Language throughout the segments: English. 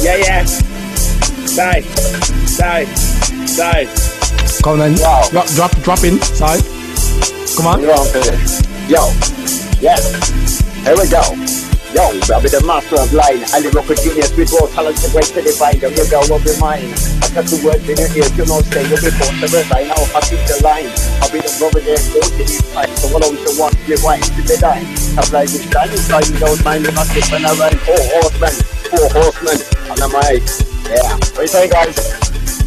Yeah, yeah. Die. Die. Die. Come on then. Wow. Drop, drop, drop in. Side. Come on. You know what I'm saying? Yo, yeah, here we go. Yo, I'll be the master of line. I live up with genius with raw talent to break to divine. Your girl will be mine. I got the words in your ears, you know, stay. You'll be forced to resign. Now I keep the line. I'll be the brother there, go to these fights. So what always the one, be right to the line. I'm like this shining side, you don't mind if I skip when I ride. Four horsemen, four horsemen. And I'm like, yeah. What do you say, guys?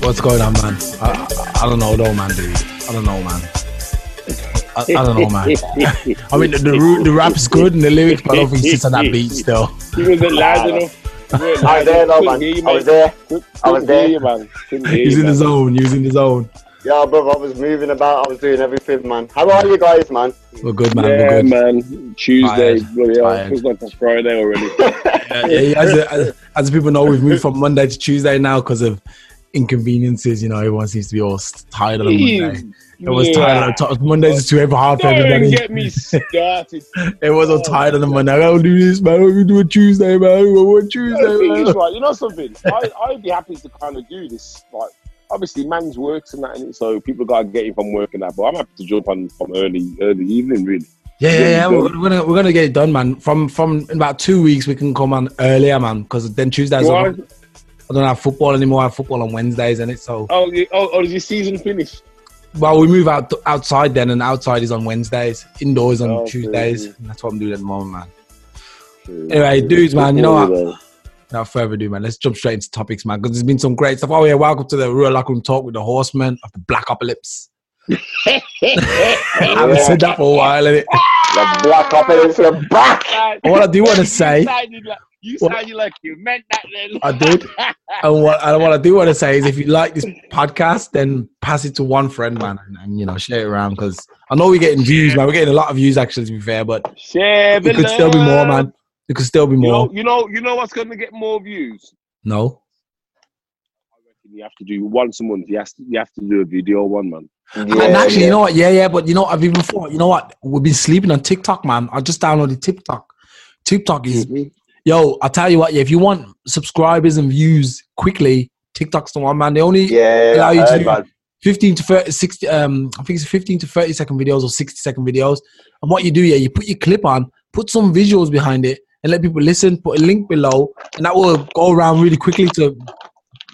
What's going on, man? I, I, I don't know, though, man, dude. I don't know, man. I, I don't know, man. I mean, the, the the rap is good and the lyrics, but I don't think he sits on that beat still. He wasn't loud enough. He wasn't I was there, though, Couldn't man. I was there. I was there. you, man. He's in the zone. He's in the zone. Yeah, bro, I was moving about. I was doing everything, man. How are you guys, man? We're good, man. We're Yeah, good. man. Tuesday, Tired. bloody hell. Tired. Feels like it's Friday already. Yeah, yeah, as, as, as people know, we've moved from Monday to Tuesday now because of inconveniences. You know, everyone seems to be all tired of the Monday. It was tired. Of, Mondays is too heavy for half Don't everybody. get me started. It was all tired of the Monday. I gotta do this, man. We do it Tuesday, man. We do The Tuesday, man. is, right, you know something? I, I'd be happy to kind of do this. Like, obviously, man's works and that, it, so people got to get in from work and that. But I'm happy to jump on from early, early evening, really. Yeah, yeah, yeah. Yeah, We're, gonna- we're gonna get it done, man. From from in about two weeks, we can come on earlier, man. Because then Tuesdays, I don't, I don't have football anymore. I have football on Wednesdays, and it so Oh, oh, oh, is your season finished? Well, we move out outside then, and outside is on Wednesdays, indoors on Oh, Tuesdays. crazy. And that's what I'm doing at the moment, man. Anyway, dudes, man, you know what? Without further ado, man, let's jump straight into topics, man. Because there's been some great stuff. Oh yeah, welcome to the Real Locker Room Talk with the Horsemen of the Black Apocalypse. I haven't said that for a while, innit? The black operates are back. What I do want to say, You sounded like you, like you meant that then. I did. And what, and what I do want to say is, if you like this podcast, then pass it to one friend, man, and, and you know, share it around. Because I know we're getting views, man. We're getting a lot of views, actually, to be fair, but Share it could still be more, man. It could still be You more. know, you know, you know what's going to get more views. No. I reckon you have to do once a month. You have to, you have to do a video one, man. and actually, you know what? Yeah, yeah. But you know, I've even thought, you know what? We've been sleeping on TikTok, man. I just downloaded TikTok. TikTok is, mm-hmm. Yo, I'll tell you what, yeah, if you want subscribers and views quickly, TikTok's the one, man. They only Yeah, allow you to do man. 15 to 30, 60, um, I think it's 15 to 30 second videos or 60 second videos. And what you do, yeah, you put your clip on, put some visuals behind it, and let people listen, put a link below, and that will go around really quickly to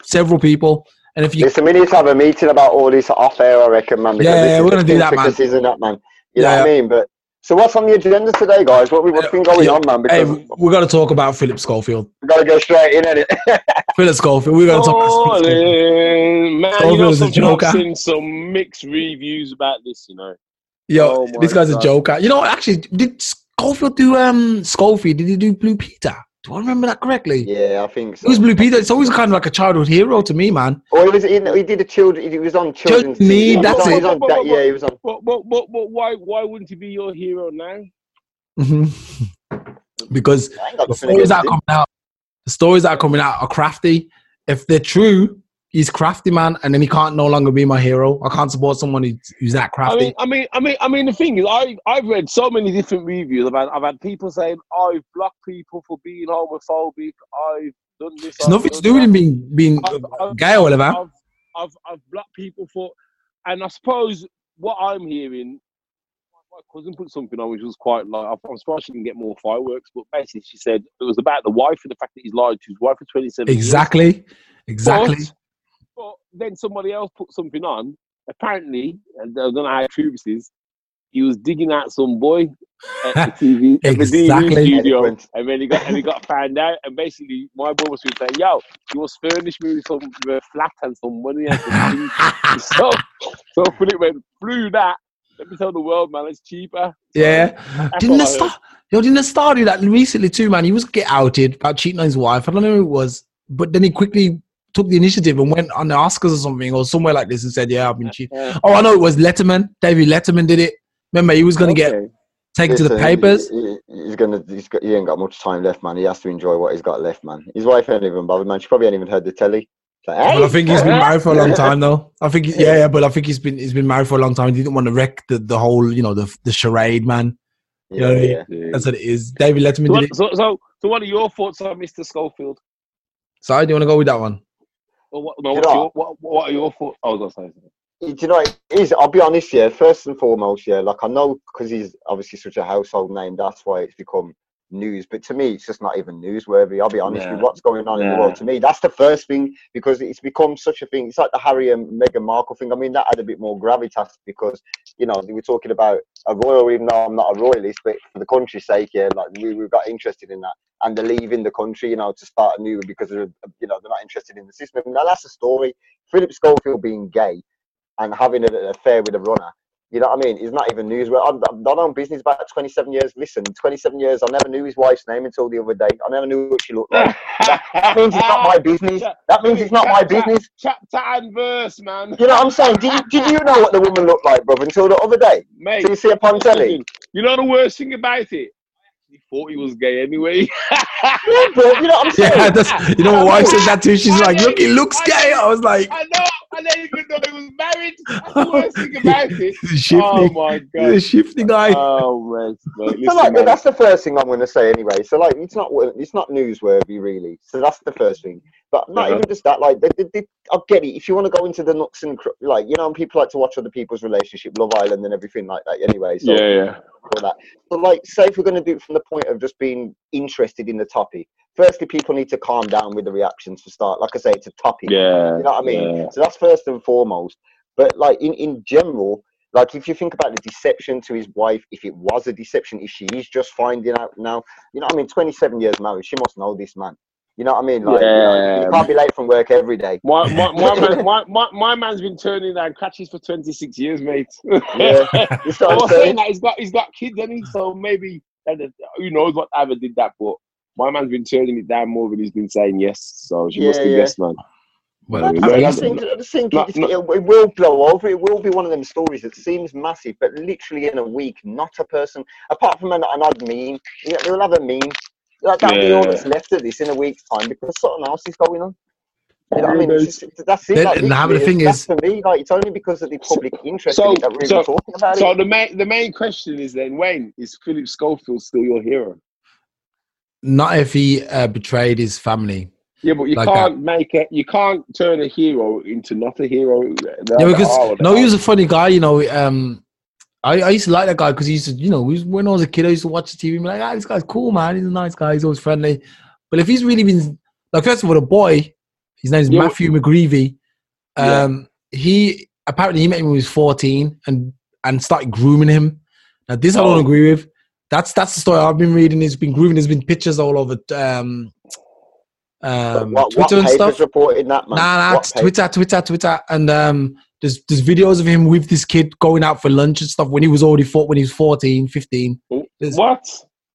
several people. And if you Listen, we need to have a meeting about all this off air, I reckon, man. because Yeah, yeah, we're gonna do that, man. that, man. You know what I mean? But so, what's on the agenda today, guys? What we what's been going Yeah. on, man? Hey, we're gonna talk about Philip Schofield. we gotta go straight in, innit? Philip Schofield. We're gonna talk about Oh, Philip Schofield. man, man, you know is a something? I've seen some mixed reviews about this. You know, Yo, Oh this guy's a joker. You know, actually, did Schofield do um Schofield? Did he do Blue Peter? Do I remember that correctly? yeah, I think It was. Blue Peter. It's always kind of like a childhood hero to me, man. Or he was in, he did a children. He was on children's. Children TV. Need, was that's on- it. he was on that- yeah, he was on. but but but but why why wouldn't he be your hero now? hmm because I ain't got the stories that are coming out, the stories that are coming out are crafty. If they're true, he's crafty, man, and then he can't no longer be my hero. I can't support someone who's, who's that I crafty. mean, I mean, I mean, I mean. The thing is, I I've read so many different reviews about. I've had people saying I've blocked people for being homophobic. I've done this. it's I've nothing to do with him being being I've- gay or whatever. I've, I've, I've blocked people for, and I suppose what I'm hearing, my cousin put something on which was quite like, I'm surprised she didn't get more fireworks, but basically she said it was about the wife and the fact that he's lied to his wife for 27 years. Exactly, exactly. But, but then somebody else put something on. Apparently, I don't know how true this is, he was digging out some boy at the TV, at the TV studio, and then he got and he got found out. And basically, my boy was saying, "Yo, he was furnished me with some a flat and some money and some things." so, so Philip went through that. Let me tell the world, man, it's cheaper. Yeah. That's Didn't the star? Yo, didn't the star do that recently too, man? He was get outed about cheating on his wife. I don't know who it was, but then he quickly took the initiative and went on the Oscars or something or somewhere like this and said, "Yeah, I've been cheating." Yeah. Oh, I know it was Letterman. David Letterman did it. Remember, he was going to get Okay. taken to the papers. He, he- he's gonna. He's got, he ain't got much time left, man. He has to enjoy what he's got left, man. His wife ain't even bothered, man. She probably ain't even heard the telly. It's Like, Well, I think he's been married for a long time, though. I think, yeah, yeah, but I think he's been he's been married for a long time. He didn't want to wreck the, the whole, you know, the the charade, man. You know what I mean? yeah. Yeah. That's what it is. David Letterman So, did what, it. so, so, so what are your thoughts on Mr. Schofield? So, do you want to go with that one? Or what, no, You know- your, what, what are your thoughts? I was oh, gonna say. something. Do you know what it is? I'll be honest, yeah. First and foremost, yeah. Like I know because he's obviously such a household name, that's why it's become news. But to me, it's just not even newsworthy. I'll be honest Yeah. with what's going on in the world. To me, that's the first thing because it's become such a thing. It's like the Harry and Meghan Markle thing. I mean, that had a bit more gravitas because you know we were talking about a royal, even though I'm not a royalist, but for the country's sake, yeah, like we, we got interested in that. And they're leaving the country, you know, to start anew because of, you know they're not interested in the system. Now that's a story. Philip Schofield being gay and having an affair with a runner. You know what I mean? It's not even news. Well, I've done on business about 27 years. Listen, 27 years, I never knew his wife's name until the other day. I never knew what she looked like. That means it's not my business. That means it's not my business. Chapter and verse, man. You know what I'm saying? Did you, did you know what the woman looked like, brother, until the other day? Mate, Did you see on telly? you know the worst thing about it? He thought he was gay anyway. Yeah, bro. You know what I'm saying? Yeah, that's, you know, my wife said that too. She's like, look, he looks gay. I was like, I know. I didn't even know he was married. That's the worst thing about it. Oh he's a shifty, Oh my he's a god. shifty guy. Oh mate, mate. So like man. that's the first thing I'm going to say anyway. So like it's not it's not newsworthy really. So that's the first thing. But not Uh-huh. even just that. Like they, they, they, I get it. If you want to go into the nooks and like you know, and people like to watch other people's relationship, Love Island, and everything like that. Anyway, so yeah, yeah. all that. But like, say if we're going to do it from the point of just being interested in the topic. Firstly, people need to calm down with the reactions for start. Like I say, it's a topic. Yeah. You know what I mean? yeah. So that's first and foremost. But like in, in general, like if you think about the deception to his wife, if it was a deception, if she is just finding out now, you know what I mean? 27 years married, she must know this man. You know what I mean? Like, you, know, Yeah. you can't be late from work every day. My, my, my, man, my, my, my man's been turning down catches for 26 years, mate. Yeah. You I what I'm was saying saying? that he's got he's got kids, and he so maybe and, uh, who knows what ever did that, but my man's been turning it down more than he's been saying yes. So she must be have yeah. guessed, man. Well, I Yeah, just, no, I no, just think, I just think no, it's- no. it, it will blow over. It will be one of them stories that seems massive, but literally in a week, not a person, apart from an, an odd meme, yeah, they'll have a meme. That, that'll be all that's left of this in a week's time because something else is going on. You know I mean? It's just, that's it. Like, now the thing is- for me, like it's only because of the public interest so- in it that we're so- talking about So it. the main the main question is then when is Philip Schofield still your hero? not if he uh, betrayed his family. Yeah, but you Like can't make it. You can't turn a hero into not a hero. Yeah, because no, he was a funny guy. You know, um, I, I used to like that guy because he used to, you know, when I was a kid, I used to watch the TV and be like, ah, this guy's cool, man. He's a nice guy. He's always friendly. But if he's really been like, first of all, the boy, his name's Yeah, Matthew McGreevy. Yeah. Um, he apparently he met him when he was fourteen and and started grooming him. Now this I don't Oh. agree with. That's that's the story I've been reading. He's been grooming. There's been pictures all over um, um, what, what Twitter and papers stuff. reported that, man? Nah, nah, What Twitter, Twitter, Twitter, and um, there's there's videos of him with this kid going out for lunch and stuff when he was already fought when he was 14, 15. There's- what?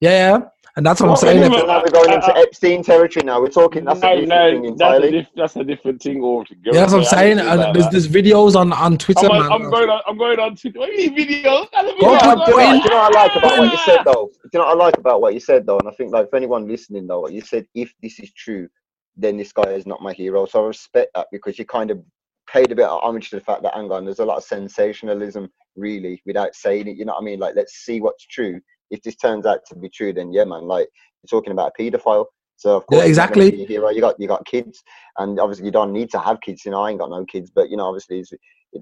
Yeah, yeah, and that's what I'm saying. minimum- now we're going into Uh, Epstein territory now. We're talking, that's a no, different no, thing that's a, diff- that's a different thing altogether. Yeah, that's what I'm saying. And there's there's videos on on Twitter, I'm, man. I'm going on. I'm going on to what do you mean videos? Other Go videos, put- do, you know, in- what- do you know what I like about what you said though? Do you know what I like about what you said though? And I think like for anyone listening though, what you said, if this is true, then this guy is not my hero. So I respect that because you kind of paid a bit of homage to the fact that hang on, there's a lot of sensationalism really without saying it. You know what I mean? Like let's see what's true. If this turns out to be true, then yeah, man, like you're talking about a paedophile. So of course, gonna exactly. hero. You got you got kids, and obviously you don't need to have kids. You know, I ain't got no kids, but you know, obviously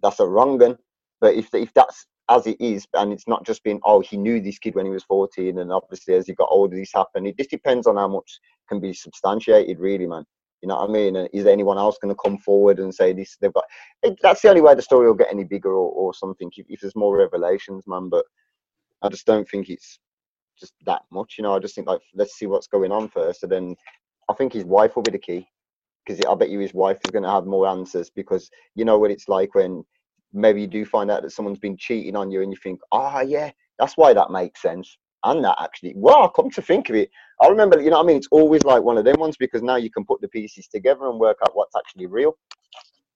that's a wrong one. But if if that's as it is, and it's not just being oh he knew this kid when he was 14, and obviously as he got older this happened. It just depends on how much can be substantiated, really, man. You know what I mean? And is anyone else going to come forward and say this? They've got. It, that's the only way the story will get any bigger or, or something. If, if there's more revelations, man. But I just don't think it's just that much. You know, I just think like let's see what's going on first, and then I think his wife will be the key because I bet you his wife is going to have more answers because you know what it's like when maybe you do find out that someone's been cheating on you and you think, ah, yeah, that's why that makes sense. And that actually, well, come to think of it, I remember, you know what I mean? It's always like one of them ones because now you can put the pieces together and work out what's actually real.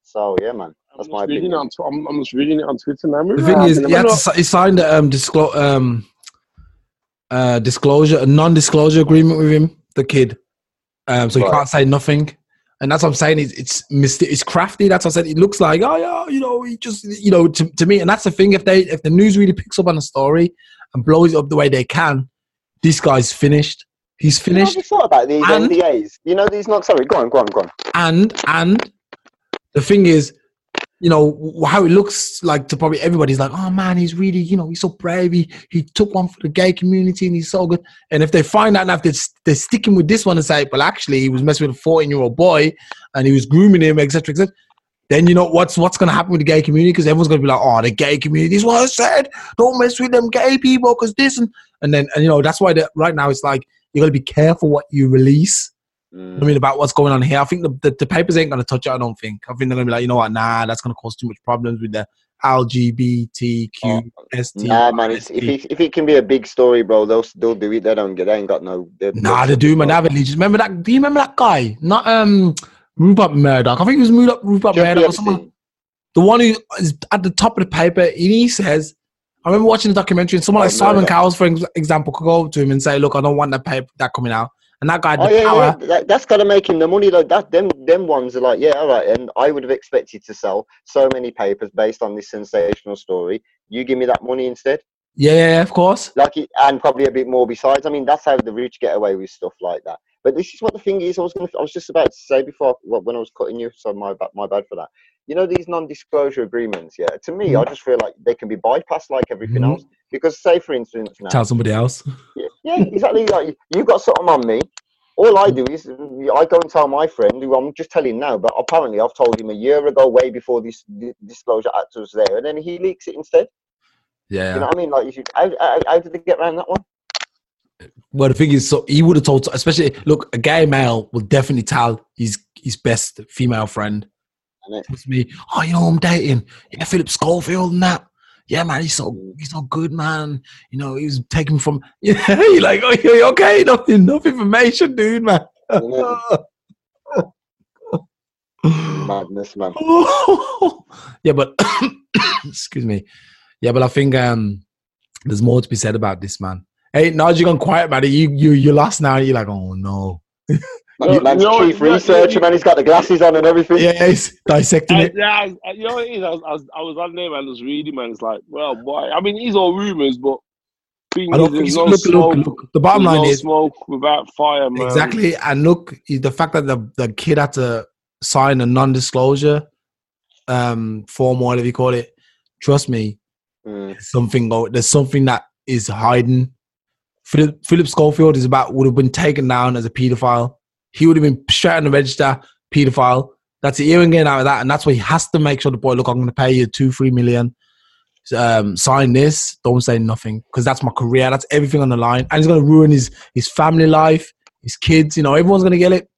So, yeah, man, I'm that's my opinion. on. I'm, I'm just reading it on Twitter now. The thing is, he, had to, si- he signed a um, disclo- um, uh, disclosure, a non-disclosure agreement with him, the kid. Um, so he Right. can't say nothing. And that's what I'm saying. It's it's mysti- it's crafty. That's what I said. It looks like oh yeah, you know, he just you know to, to me. And that's the thing. If they if the news really picks up on a story and blows it up the way they can, this guy's finished. He's You know, finished. you thought about these And- NDAs? You know, these not. Sorry, go on, go on, go on. and and the thing is you know how it looks like to probably everybody's like oh man he's really you know he's so brave he, he took one for the gay community and he's so good and if they find out now they're, they're sticking with this one and say well actually he was messing with a 14 year old boy and he was grooming him etc etc then you know what's what's going to happen with the gay community because everyone's going to be like oh the gay community is what i said don't mess with them gay people because this and and then and you know that's why the, right now it's like you got to be careful what you release Mm. I mean, about what's going on here. I think the, the, the papers ain't going to touch it. I don't think. I think they're going to be like, you know what? Nah, that's going to cause too much problems with the LGBTQ, ST. Nah, man. It's, if it, if it can be a big story, bro, they'll they'll do it. They don't get. They ain't got no. Nah, they do, man. They have allegiance. Remember that? Do you remember that guy? Not um, Rupert Murdoch. I think it was Rupert, Rupert Murdoch or someone. The one who is at the top of the paper. And he says, I remember watching the documentary, and someone Oh, like Simon Murdoch. Cowles, for example, could go up to him and say, "Look, I don't want that paper that coming out." And that guy had Oh the yeah, power. yeah. That, that's got to make him the money. Like that, them, them ones are like, yeah, all right. And I would have expected to sell so many papers based on this sensational story. You give me that money instead, Yeah, yeah, yeah, of course. like, it- and probably a bit more besides. I mean, that's how the rich get away with stuff like that. But this is what the thing is. I was going. to I was just about to say before when I was cutting you. So my my bad for that. You know these non-disclosure agreements. Yeah, to me, I just feel like they can be bypassed like everything Mhm. else. Because say, for instance, now, Tell somebody else. Yeah, yeah, exactly. Like you've got something on me. All I do is mm, I go and tell my friend, who I'm just telling now, but apparently I've told him a year ago, way before this di- disclosure act was there, and then he leaks it instead. Yeah. You know what I mean? Like, you should, how, how, how did they get around that one? Well, the thing is, so he would have told, especially look, a gay male will definitely tell his his best female friend. Trust me. Oh, you know, I'm dating. Yeah, Philip Schofield and that. Yeah, man, he's so Mm. he's so good, man. You know, he was taking me from. Yeah, you're like, oh, you okay? Enough, enough information, dude, man. Madness, man. yeah, but excuse me. Yeah, but I think um there's more to be said about this, man. Hey, now you're gone quiet, man. You you you lost now. You're like, oh no. No, Man's no, chief no, researcher, you- man. He's got the glasses on and everything. Yeah, he's dissecting it. yeah, I, I- you know what it is? I was, I was, I was on there, man. I was reading, man. It's like, well, boy. I mean, these are rumors, but thing I is, don't think so. no Look, smoke. look, look. The bottom line no is smoke without fire, man. exactly, and look, the fact that the the kid had to sign a non-disclosure um form, or whatever you call it. Trust me, Mm. there's something. There's something that is hiding. Philip, Philip Schofield is about would have been taken down as a pedophile. He would have been straight on the register, pedophile. That's the He ain't getting out of that, and that's why he has to make sure the boy, look, I'm going to pay you two, three million. Um, sign this. Don't say nothing because that's my career. That's everything on the line, and he's going to ruin his his family life, his kids. You know, everyone's going to get it.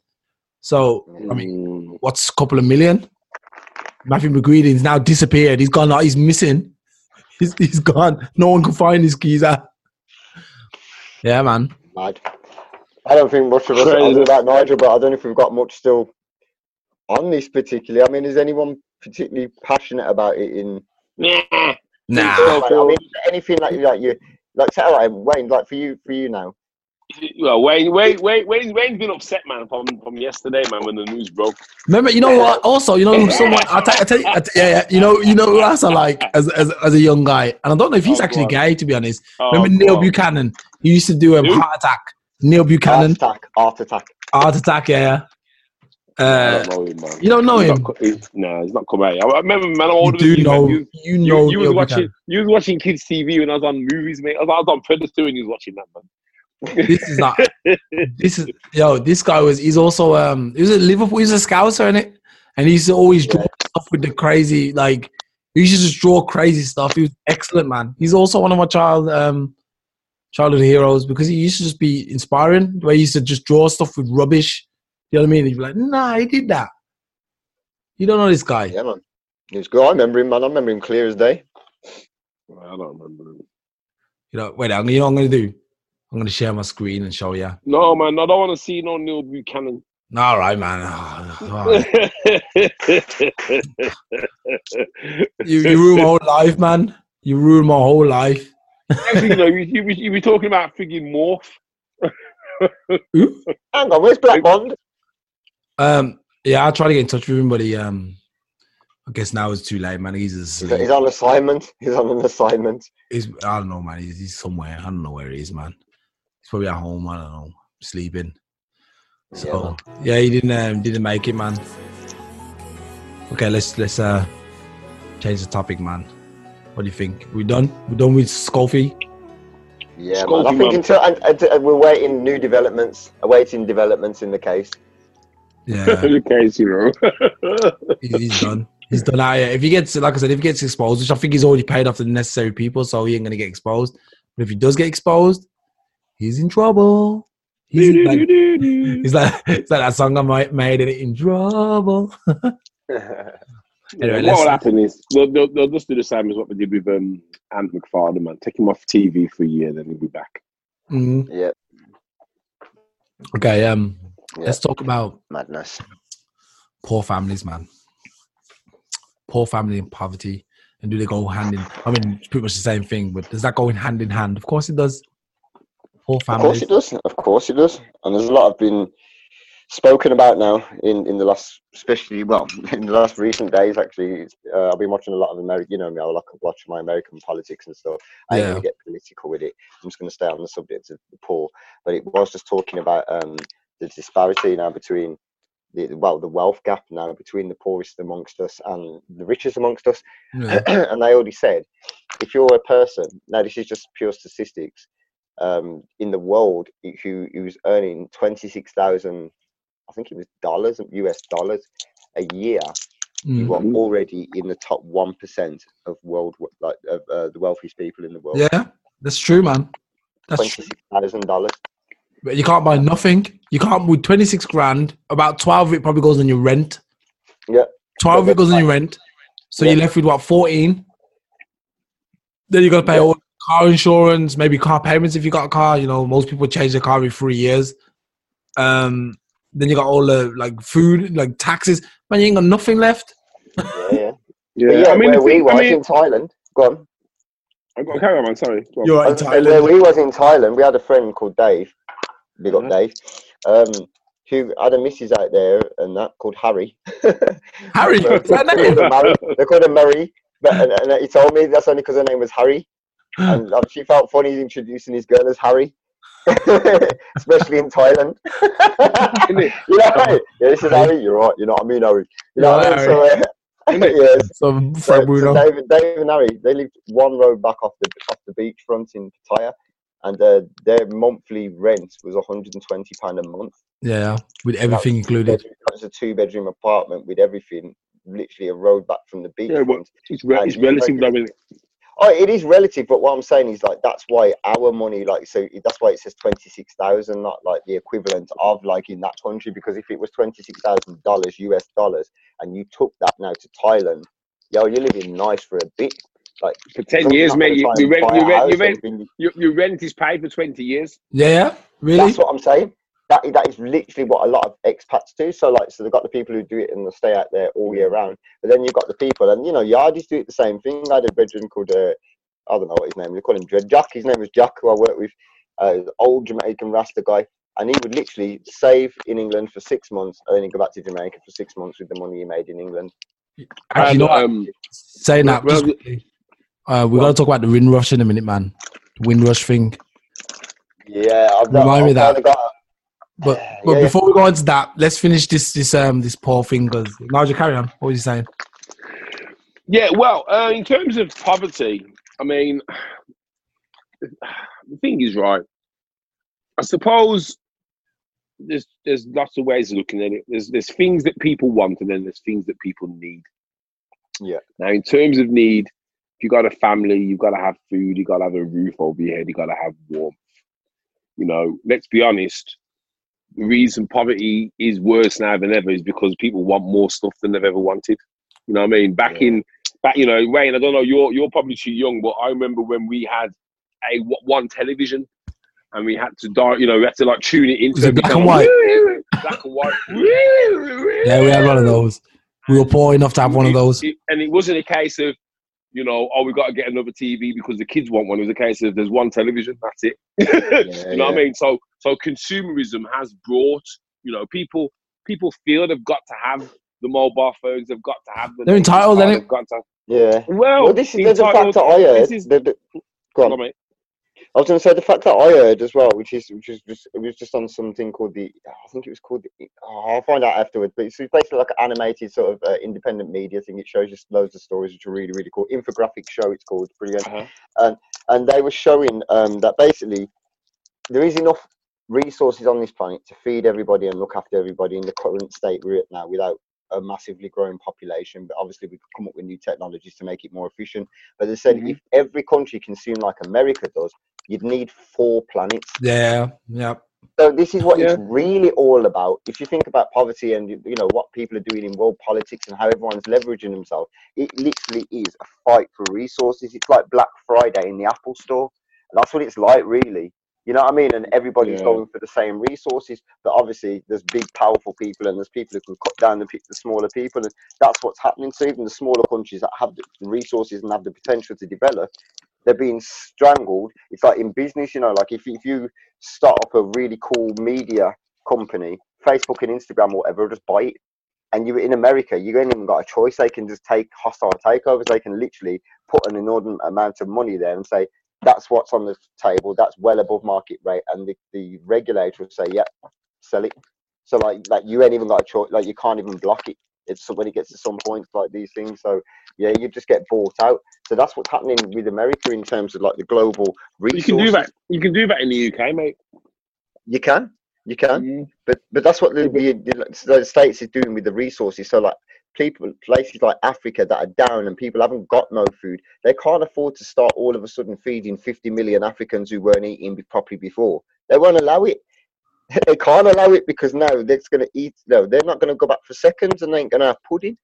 So, I mean, Mm. what's a couple of million? Matthew McGreedy's now disappeared. He's gone. He's missing. He's, he's gone. No one can find his keys out. Yeah, man. Mad. I don't think much of us Crazy. other that Nigel, but I don't know if we've got much still on this particularly. I mean, is anyone particularly passionate about it in Nah. Nah. Like, I mean, anything like like you like say, all right, Wayne, like for you for you now. Well, Wayne, Wayne, Wayne, Wayne, Wayne's been upset, man, from, from yesterday, man, when the news broke. Remember, you know what? Also, you know, someone. I tell, I tell you, I tell- yeah, yeah. You know, you know who else I like as, as as a young guy, and I don't know if he's Oh, actually go gay. To be honest, Oh, remember Neil God. Buchanan? He used to do a Who? Art Attack. Neil Buchanan. Heart Buchanan, attack, Art Attack. Art Attack. Yeah. I Uh, don't him, you don't know He's him. not he's- nah, he's not come out. yet. I remember, man, I'm You do than you, know. man. You, You you, know. you was watching, Buchanan. you was watching kids TV when I was on movies, mate. I was, I was on Predator and he was watching that, man. This is not. this is yo. This guy was. He's also um. He was at Liverpool. He's a scouser in it, and he used to always draw stuff with the crazy like. He used to just draw crazy stuff. He was excellent, man. He's also one of my child um childhood heroes because he used to just be inspiring. Where he used to just draw stuff with rubbish. You know what I mean? He'd be like, "Nah, he did that." You don't know this guy. Yeah, man. He was good. I remember him, man. I remember him clear as day. I don't remember him. You know. Wait, I'm, you know what I'm gonna do? I'm gonna share my screen and show you. No, man, I don't want to see no Neil Buchanan. All right, man. Oh, oh. You, you ruined my whole life, man. You ruined my whole life. You know, you, you, be- you be talking about frigging morph. Hang on, where's Black Bond? Um, Yeah, I tried to get in touch with him, but he um, I guess now it's too late, man. He's He's, asleep. he's on assignment. He's on an assignment. He's, I don't know, man. He's, he's somewhere. I don't know where he is, man. He's probably at home. I don't know, sleeping. So yeah, he didn't um, didn't make it, man. Okay, let's let's uh change the topic, man. What do you think? We done? We done with Scoffy? Yeah, Scold man. I think until and, and, and we're waiting new developments, awaiting developments in the case. Yeah, the case, you know. he- he's done. He's done. out here. If he gets, like I said, if he gets exposed, which I think he's already paid off the necessary people, so he ain't gonna get exposed. But if he does get exposed, he's in trouble. He's in, like, he's like, it's like that song I might made it in trouble. Anyway, what will happen is they'll, they'll, they'll just do the same as what they did with um, Ant McFarlane, man. Take him off TV for a year, then he'll be back. Mhm. yeah, Okay, um, Yeah. let's talk about madness. poor families, man. Poor family and poverty, and do they go hand in? I mean, it's pretty much the same thing, but does that go in hand in hand? Of course, it does. Poor Of course it does. Of course it does. And there's a lot of been spoken about now in, in the last, especially well, in the last recent days. Actually, uh, I've been watching a lot of American. You know me, I like watch my American politics and stuff. I ain't Yeah. gonna get political with it. I'm just gonna stay on the subject of the poor. But it was just talking about um, the disparity now between the well, the wealth gap now between the poorest amongst us and the richest amongst us. Yeah. and they already said if you're a person now this is just pure statistics um, in the world who who's earning 26,000 I think it was dollars US dollars a year you Mm. are already in the top 1% of world like of uh, the wealthiest people in the world Yeah, that's true, man. That's true. $26,000 But you can't buy nothing. You can't with twenty six grand. About twelve of it probably goes on your rent. Yeah. Twelve of it goes on your rent. So Yeah. you're left with what fourteen. Then you got to pay Yeah. all car insurance, maybe car payments if you got a car. You know, most people change their car every three years. Um, then you got all the like food, like taxes. Man, you ain't got nothing left. yeah yeah, Yeah, yeah I mean, where we thing- was I mean, in Thailand go on I've got to carry on, man. Sorry. Go on. You're I right, was gonna Where Thailand. we was in Thailand, we had a friend called Dave. Big up Mhm. Dave. Um, who had a missus out there and that called Harry. Harry, So that they name? called her Mary. They called her Mary. But, and, and he told me that's only because her name was Harry. And um, she felt funny introducing his girl as Harry. Especially in Thailand. You know, yeah, this is Harry. You're right. You know what I mean, Harry. You know what I mean? So, uh, yes. So So, so David, David and Harry, they lived one road back off the off the beachfront in Pattaya, and uh, their monthly rent was 120 pound a month. Yeah, with everything included. That was a two bedroom apartment with everything, literally a road back from the Yeah, well. It's, re- it's relative, though? Oh, it is relative, but what I'm saying is like that's why our money, like, so that's why it says twenty six thousand, not like the equivalent of like in that country. Because if it was twenty six thousand dollars US dollars, and you took that now to Thailand, yo, you're living nice for a bit. Like For 10 years, not mate, you, try you rent, you rent, you rent, and bring- your, your rent is paid for 20 years. Yeah, yeah, really. That's what I'm saying. That that is literally what a lot of expats do. So like, so they've got the people who do it and they stay out there all year round. But then you've got the people, and you know, Yardies do it the same thing. I had a brethren called uh, I don't know what his name. is. They call him Dread Jack. His name was Jack, who I worked with. Uh, an old Jamaican Rasta guy, and he would literally save in England for six months, and then he'd go back to Jamaica for six months with the money he made in England. Actually, you And, know um, Saying that, well, just uh, we're gonna talk about the Windrush in a minute, man. The Windrush thing. Yeah, I've Remind me I've that. Kinda But Yeah, but yeah. before we go into that, let's finish this this um this poor thing because Nigel, carry on. What was you saying? Yeah, well, uh, in terms of poverty, I mean, the thing is, right? I suppose there's there's lots of ways of looking at it. There's there's things that people want, and then there's things that people need. Yeah. Now, in terms of need, if you got a family, you've got to have food, you got to have a roof over your head, you got to have warmth. You know, let's be honest. The reason poverty is worse now than ever is because people want more stuff than they've ever wanted. You know what I mean? Back Yeah. in back, you know, Wayne, I don't know, you're you're probably too young, but I remember when we had a one television and we had to die, you know, we had to like tune it into it black and white? black and white. Yeah, we had one of those. We were poor enough to have one of those. it- and it wasn't a case of, you know, oh, we got to get another TV because the kids want one. It was a case of there's one television, that's it. you know what I mean? So, so consumerism has brought, you know, people people feel they've got to have the mobile phones. They've got to have the. They're entitled, car, innit? They've got to. Yeah. Well, Well, this is the, the fact entitled- that I heard. This is, the, the, go on. Hold on, mate. I was going to say the fact that I heard as well, which is which is just it was just on something called the I think it was called the, oh, I'll find out afterwards. But it's basically like an animated sort of uh, independent media thing. It shows just loads of stories, which are really really cool. Infographic show, it's called brilliant. Uh-huh. And they were showing um, that basically there is enough resources on this planet to feed everybody and look after everybody in the current state we're at now without a massively growing population. But obviously we could come up with new technologies to make it more efficient. But they said Mhm. if every country consumed like America does, you'd need four planets. Yeah, yeah. So this is what Yeah. it's really all about. If you think about poverty and you you know what people are doing in world politics and how everyone's leveraging themselves, it literally is a fight for resources. It's like Black Friday in the Apple Store. That's what it's like, really. You know what I mean? And everybody's Yeah. going for the same resources, but obviously there's big, powerful people, and there's people who can cut down the, the smaller people, and that's what's happening. So even the smaller countries that have the resources and have the potential to develop, they're being strangled. It's like in business, you know, like if you- if you start up a really cool media company, Facebook and Instagram or whatever, just buy it. And you're in America, you ain't even got a choice. They can just take hostile takeovers. They can literally put an inordinate amount of money there and say that's what's on the table. That's well above market rate, and the, the regulator will say, "Yeah, sell it." So like like you ain't even got a choice. Like you can't even block it. It's when it gets to some points like these things. So yeah, you just get bought out. So that's what's happening with America in terms of like the global resources. You can do that. You can do that in the UK, mate. You can, you can. Mm. But but that's what the, the, the, the states is doing with the resources. So like people places like Africa that are down and people haven't got no food, they can't afford to start all of a sudden feeding 50 million Africans who weren't eating properly before. They won't allow it. they can't allow it because now they're going to eat. No, they're not going to go back for seconds and they ain't going to have pudding.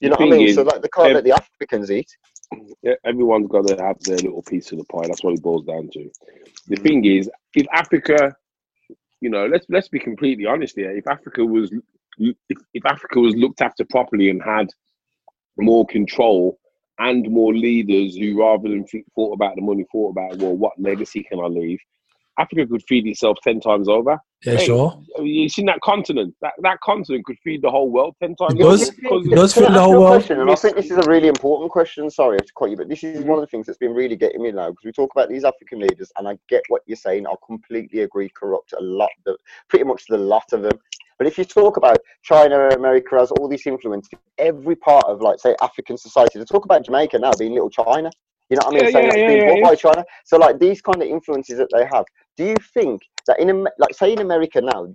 You The know what I mean? is, so like they can't ev- let the Africans eat. Yeah, everyone's got to have their little piece of the pie. That's what it boils down to. The Mm. thing is, if Africa, you know, let's let's be completely honest here. If Africa was, if, if Africa was looked after properly and had more control and more leaders who, rather than thought about the money, thought about well, what legacy can I leave? Africa could feed itself ten times over. Yeah, Hey, sure. You seen that continent? That that continent could feed the whole world ten times It does. It does I feed the whole world. And I think this is a really important question. Sorry I to cut you, but this is Mm-hmm. one of the things that's been really getting me now because we talk about these African leaders, and I get what you're saying. I completely agree. Corrupt a lot, the, pretty much the lot of them. But if you talk about China, America has all these influence in every part of, like, say, African society. To talk about Jamaica now being little China, you know what I mean? Yeah, Saying yeah, yeah, being yeah, yeah. by China. So, like, these kind of influences that they have. Do you think that in, like, say, in America now,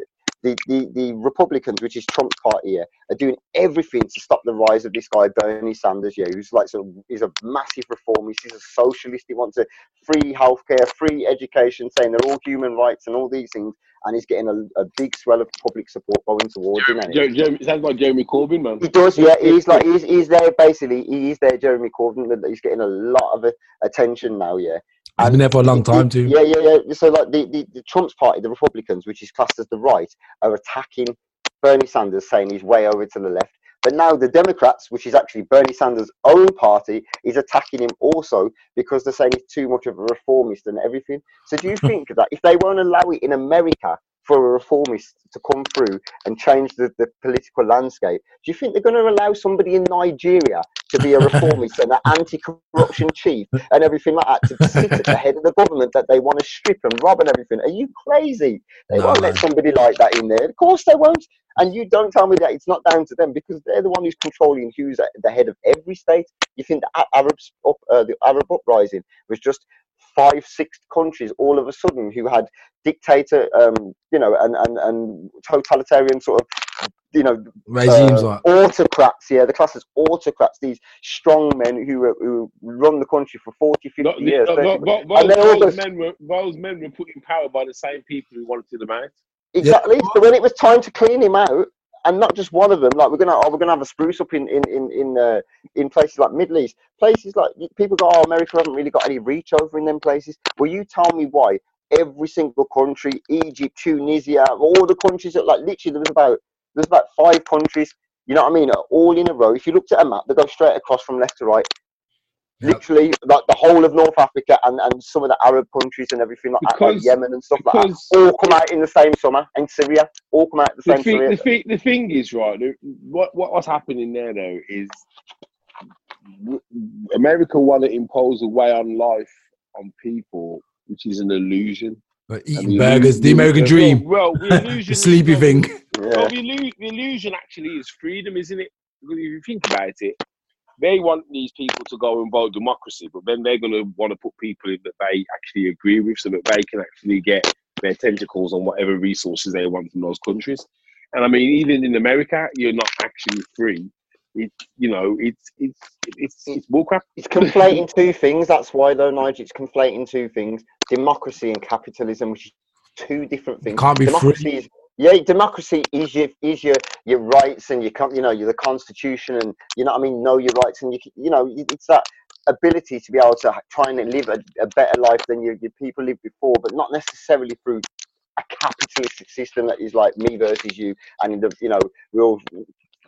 the, the, the Republicans, which is Trump's party here, are doing everything to stop the rise of this guy Bernie Sanders. Yeah, who's like so he's a massive reformist. He's a socialist. He wants a free healthcare, free education, saying they're all human rights and all these things. And he's getting a, a big swell of public support going towards him. he? Jo- Jeremy, sounds like Jeremy Corbyn, man. He does, yeah. He's like he's he's there basically. He's there, Jeremy Corbyn. He's getting a lot of attention now. Yeah. He's been there for a long time too. Yeah, yeah, yeah. So like the, the, the Trump's party, the Republicans, which is classed as the right, are attacking Bernie Sanders, saying he's way over to the left. But now the Democrats, which is actually Bernie Sanders' own party, is attacking him also because they're saying he's too much of a reformist and everything. So do you think that if they won't allow it in America for a reformist to come through and change the, the political landscape, do you think they're going to allow somebody in Nigeria to be a reformist and an anti-corruption chief and everything like that to sit at the head of the government that they want to strip and rob and everything? Are you crazy? They No, won't let somebody like that in there. Of course they won't. And you don't tell me that it's not down to them because they're the one who's controlling who's at the head of every state. You think the A- Arabs up, uh, the Arab uprising was just five, six countries all of a sudden who had dictator, um, you know, and, and, and totalitarian sort of, you know, Regimes uh, like autocrats, yeah, the class as autocrats, these strong men who who run the country for 40, 50 No, years. no, 30 no, no, and those, all those men were those men were put in power by the same people who wanted them out. Exactly. So when it was time to clean him out, and not just one of them, like we're gonna oh, we're gonna have a spruce up in in in in, uh, in places like Middle East, places like people go, oh, America haven't really got any reach over in them places. Well, you tell me why. Every single country, Egypt, Tunisia, all the countries that like literally there was about there's about five countries. You know what I mean? All in a row. If you looked at a map, they go straight across from left to right. Yeah. Literally, like the whole of North Africa and, and some of the Arab countries and everything like, that, like Yemen and stuff like that, all come out in the same summer. And Syria, all come out at the the same thing, Syria. the thing, the thing is right. What what what's happening there though is America want to impose a way on life on people, which is an illusion. But eating the burgers, the American dream, Well, the illusion, the is- sleepy well, thing. Yeah. Well, the, illu- the illusion actually is freedom, isn't it? Because if you think about it, they want these people to go and vote democracy, but then they're going to want to put people in that they actually agree with so that they can actually get their tentacles on whatever resources they want from those countries. And I mean, even in America, you're not actually free. It, you know, it's it's it's it's bullcrap. It's conflating two things. That's why, though, Nigel, it's conflating two things: democracy and capitalism, which is two different things. Can't be free. democracy is yeah, democracy is your is your your rights and your you know your the constitution and you know what I mean know your rights and you you know it's that ability to be able to try and live a, a better life than your, your people lived before, but not necessarily through a capitalistic system that is like me versus you and the you know we all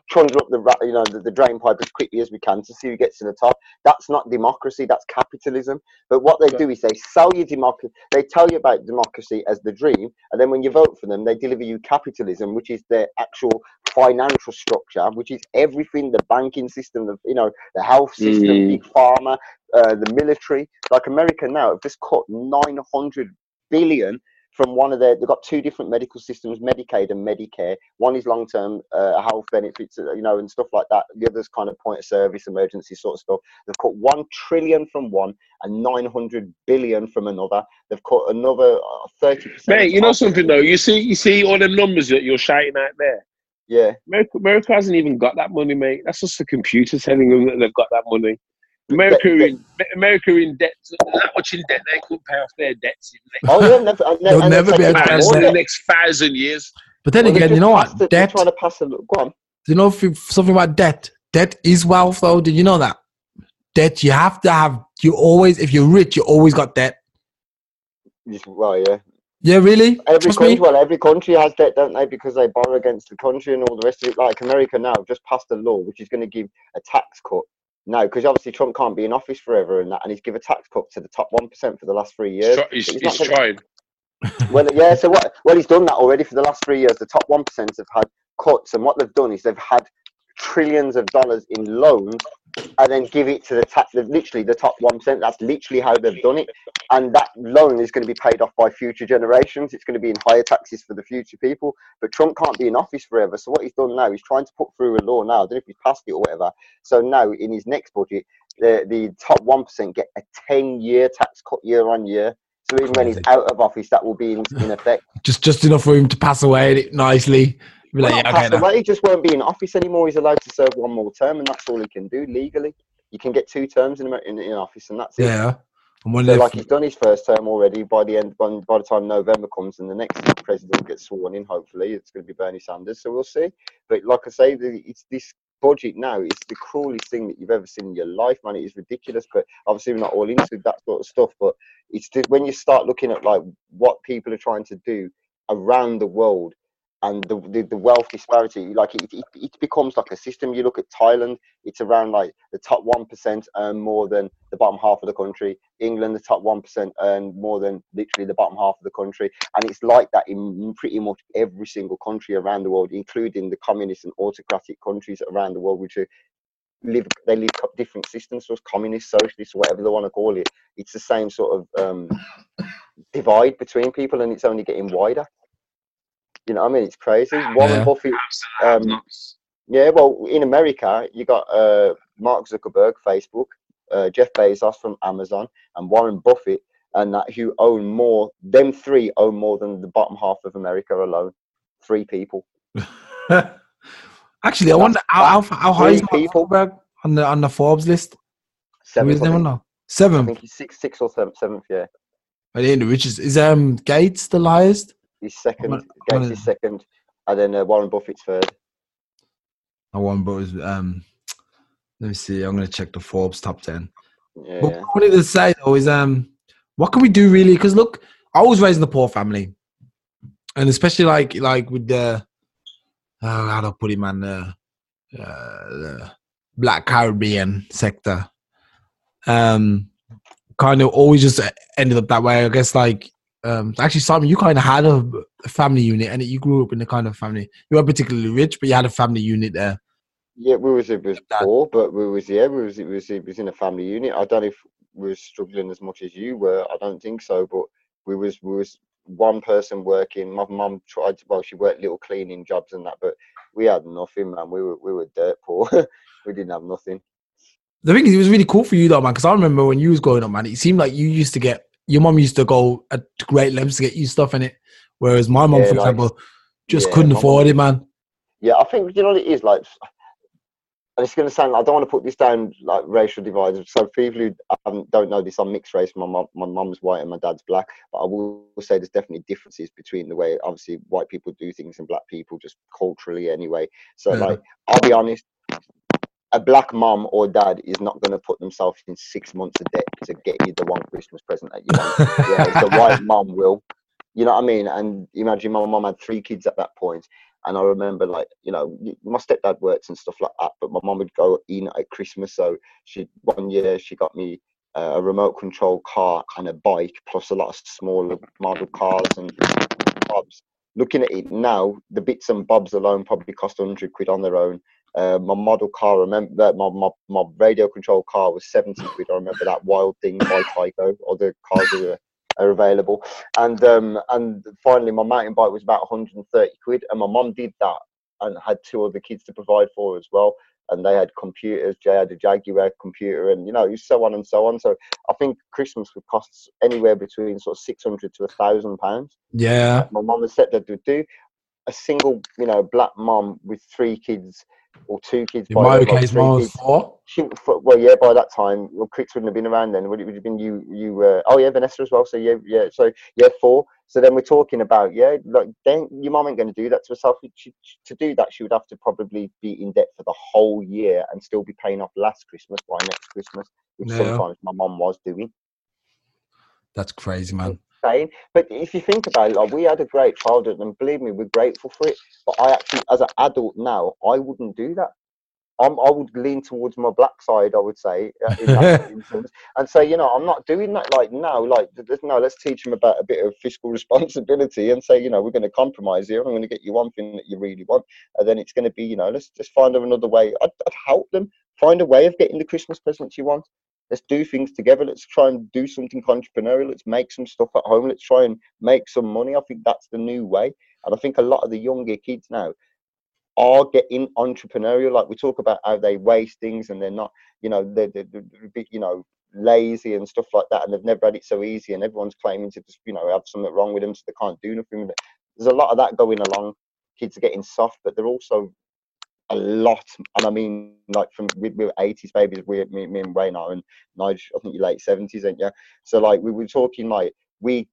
trundle up the you know the, the drain pipe as quickly as we can to see who gets to the top. That's not democracy. That's capitalism. But what they do is they sell you democracy. They tell you about democracy as the dream, and then when you vote for them, they deliver you capitalism, which is their actual financial structure, which is everything: the banking system, the you know the health system, Mm. big pharma, uh, the military. Like America now have just cut nine hundred billion from one of their they've got two different medical systems medicaid and medicare one is long-term uh, health benefits uh, you know and stuff like that the other's kind of point of service emergency sort of stuff they've cut one trillion from one and 900 billion from another they've cut another uh, 30 percent Mate, you know something though. You see, you see all the numbers that you're shouting out there. yeah America, America hasn't even got that money, mate. That's just the computer telling them that they've got that money. America But- in America in debt, that much in debt they couldn't pay off their debts in the oh yeah never, uh, and, They'll never be able to out pass next, the next thousand years. But then Well, again, you know what? it- they're Debt. trying to pass a go on Do you know if you- something about debt? Debt is wealth, though. Did you know that? Debt, you have to have. You always, if you're rich, you always got debt. Well yeah Yeah, really? Every Trust country, me. well, every country has debt, don't they? Because they borrow against the country and all the rest of it. Like America now just passed a law which is going to give a tax cut. No, because obviously Trump can't be in office forever and that, and he's give a tax cut to the top one percent for the last three years. He's, he's, he's trying. Well, yeah. So what? Well, he's done that already for the last three years. The top one percent have had cuts, and what they've done is they've had trillions of dollars in loans, and then give it to the tax. Literally, the top one percent. That's literally how they've done it, and that loan is going to be paid off by future generations. It's going to be in higher taxes for the future people. But Trump can't be in office forever. So what he's done now, he's trying to put through a law now. I don't know if he's passed it or whatever. So now in his next budget, the the top one percent get a ten year tax cut year on year. So even when he's out of office, that will be in, in effect. Just, just enough room to pass away nicely. Like, Well, yeah, okay, away, he just won't be in office anymore. He's allowed to serve one more term, and that's all he can do legally. You can get two terms in, in, in office, and that's it. Yeah. So, like he's done his first term already. By the end, by, by the time November comes and the next president gets sworn in, hopefully it's going to be Bernie Sanders. So we'll see. But like I say, the, it's this budget now is the cruelest thing that you've ever seen in your life, man. It is ridiculous. But obviously, we're not all into that sort of stuff. But it's just when you start looking at like what people are trying to do around the world and the the, the wealth disparity, like it, it, it becomes like a system. You look at Thailand, it's around like the top one percent earn more than the bottom half of the country. England, the top one percent earn more than literally the bottom half of the country, and it's like that in pretty much every single country around the world, including the communist and autocratic countries around the world, which are live they live different systems, so communist, socialist, whatever they want to call it. It's the same sort of um, divide between people, and it's only getting wider. You know, what I mean, it's crazy. Warren Yeah. Buffett. Um, yeah, well, in America, you got uh, Mark Zuckerberg, Facebook, uh, Jeff Bezos from Amazon, and Warren Buffett, and that who own more. Them three own more than the bottom half of America alone. Three people. Actually, I wonder how, how, how high is Mark people. Zuckerberg on the on the Forbes list? Who Seven. is I him think. I Seven. think he's six, six or seven, seventh. Yeah, I think the richest is um Gates the highest. He's second. gonna- I'm Gates is second, and then uh, Warren Buffett's third. I one, but it um, let me see. I'm gonna check the Forbes top ten. Yeah. But what I wanted to say though is um, what can we do really? Because look, I was raised in a poor family, and especially like like with the uh, how do I put it, man, the, uh, the Black Caribbean sector. um, kind of always just ended up that way. I guess like um, actually, Simon, you kind of had a family unit, and you grew up in a kind of family. You weren't particularly rich, but you had a family unit there. Yeah, we was it was poor, but we was yeah, we was it was it was in a family unit. I don't know if we were struggling as much as you were. I don't think so, but we was we was one person working. My mum tried to, well, she worked little cleaning jobs and that, but we had nothing, man. We were we were dirt poor. we didn't have nothing. The thing is, it was really cool for you though, man. Because I remember when you was growing up, man. It seemed like you used to get your mom used to go at great lengths to get you stuff in it, whereas my mom, Yeah, for like- example, just yeah, couldn't afford mum- it, man. Yeah, I think you know what it is like. And it's going to sound. I don't want to put this down like racial divides. So people who um, don't know this, I'm mixed race. My mum, my mum's white and my dad's black. But I will say there's definitely differences between the way obviously white people do things and black people just culturally anyway. So Yeah. like, I'll be honest. A black mom or dad is not going to put themselves in six months of debt to get you the one Christmas present that you want. yeah, the white mum will. You know what I mean? And imagine my mum had three kids at that point, and I remember like you know my stepdad works and stuff like that, but my mum would go in at Christmas. So she one year she got me uh, a remote control car and a bike, plus a lot of smaller model cars and bobs. Looking at it now, the bits and bobs alone probably cost hundred quid on their own. Uh, my model car, remember that my, my, my radio control car was 70 quid. I remember that wild thing by Tyco, or the cars that are, are available. And um, and finally, my mountain bike was about 130 quid. And my mum did that and had two other kids to provide for as well. And they had computers. Jay had a Jaguar computer, and you know, so on and so on. So I think Christmas would cost anywhere between sort of 600 to a thousand pounds Yeah, my mum and stepdad would do. A single, you know, black mum with three kids or two kids. in my case, mine was four. She, for, well, yeah, by that time, well, Chris wouldn't have been around then. Would it would have been you? You, uh, oh yeah, Vanessa as well. So yeah, yeah. So yeah, four. So then we're talking about yeah, like then your mom ain't going to do that to herself. She, she- to do that, she would have to probably be in debt for the whole year and still be paying off last Christmas by next Christmas, which Yeah. sometimes my mom was doing. That's crazy, man. But if you think about it, like we had a great childhood, and believe me, we're grateful for it. But I actually, as an adult now, I wouldn't do that. I'm, I would lean towards my black side, I would say, uh, in that instance, and say, you know, I'm not doing that. Like now, like no, let's teach them about a bit of fiscal responsibility and say, you know, we're going to compromise here. I'm going to get you one thing that you really want, and then it's going to be, you know, let's just find another way. I'd, I'd help them find a way of getting the Christmas presents you want let's do things together. Let's try and do something entrepreneurial. Let's make some stuff at home. Let's try and make some money. I think that's the new way. And I think a lot of the younger kids now are getting entrepreneurial. Like we talk about how they waste things and they're not, you know, they're, they're, they're you know, lazy and stuff like that. And they've never had it so easy. And everyone's claiming to just, you know, have something wrong with them so they can't do nothing. There's a lot of that going along. Kids are getting soft, but they're also a lot, and I mean, like from we, we were 80s babies, we, me, me and Wayne are, and Nigel, I think you're late 70s, ain't you? So like we were talking like we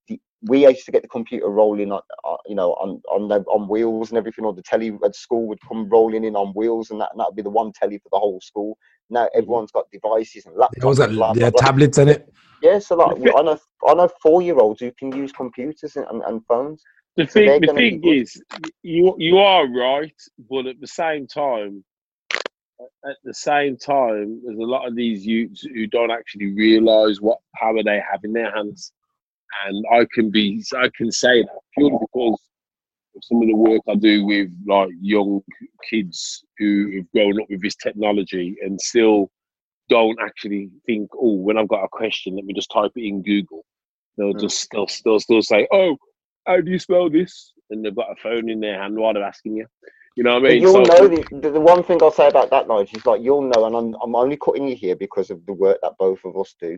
we used to get the computer rolling on, uh, you know, on on the, on wheels and everything, or the telly at school would come rolling in on wheels, and that and that'd be the one telly for the whole school. Now everyone's got devices and laptops. There was that, and blah, blah, yeah, blah. tablets in it. Yeah, so like The thi- I know I know four year olds who can use computers and, and, and phones. The thing, the thing is, you you are right, but at the same time, at the same time, there's a lot of these youths who don't actually realise what power they have in their hands, and I can be, I can say that purely because of some of the work I do with like young kids who have grown up with this technology and still don't actually think, oh, when I've got a question, let me just type it in Google. They'll Mm. just they'll still still say, oh, how do you spell this? And they've got a phone in their hand while they're asking you. You know what I mean? you'll So- know the, the, one thing I'll say about that, Nigel, is like you'll know, and I'm, I'm only cutting you here because of the work that both of us do,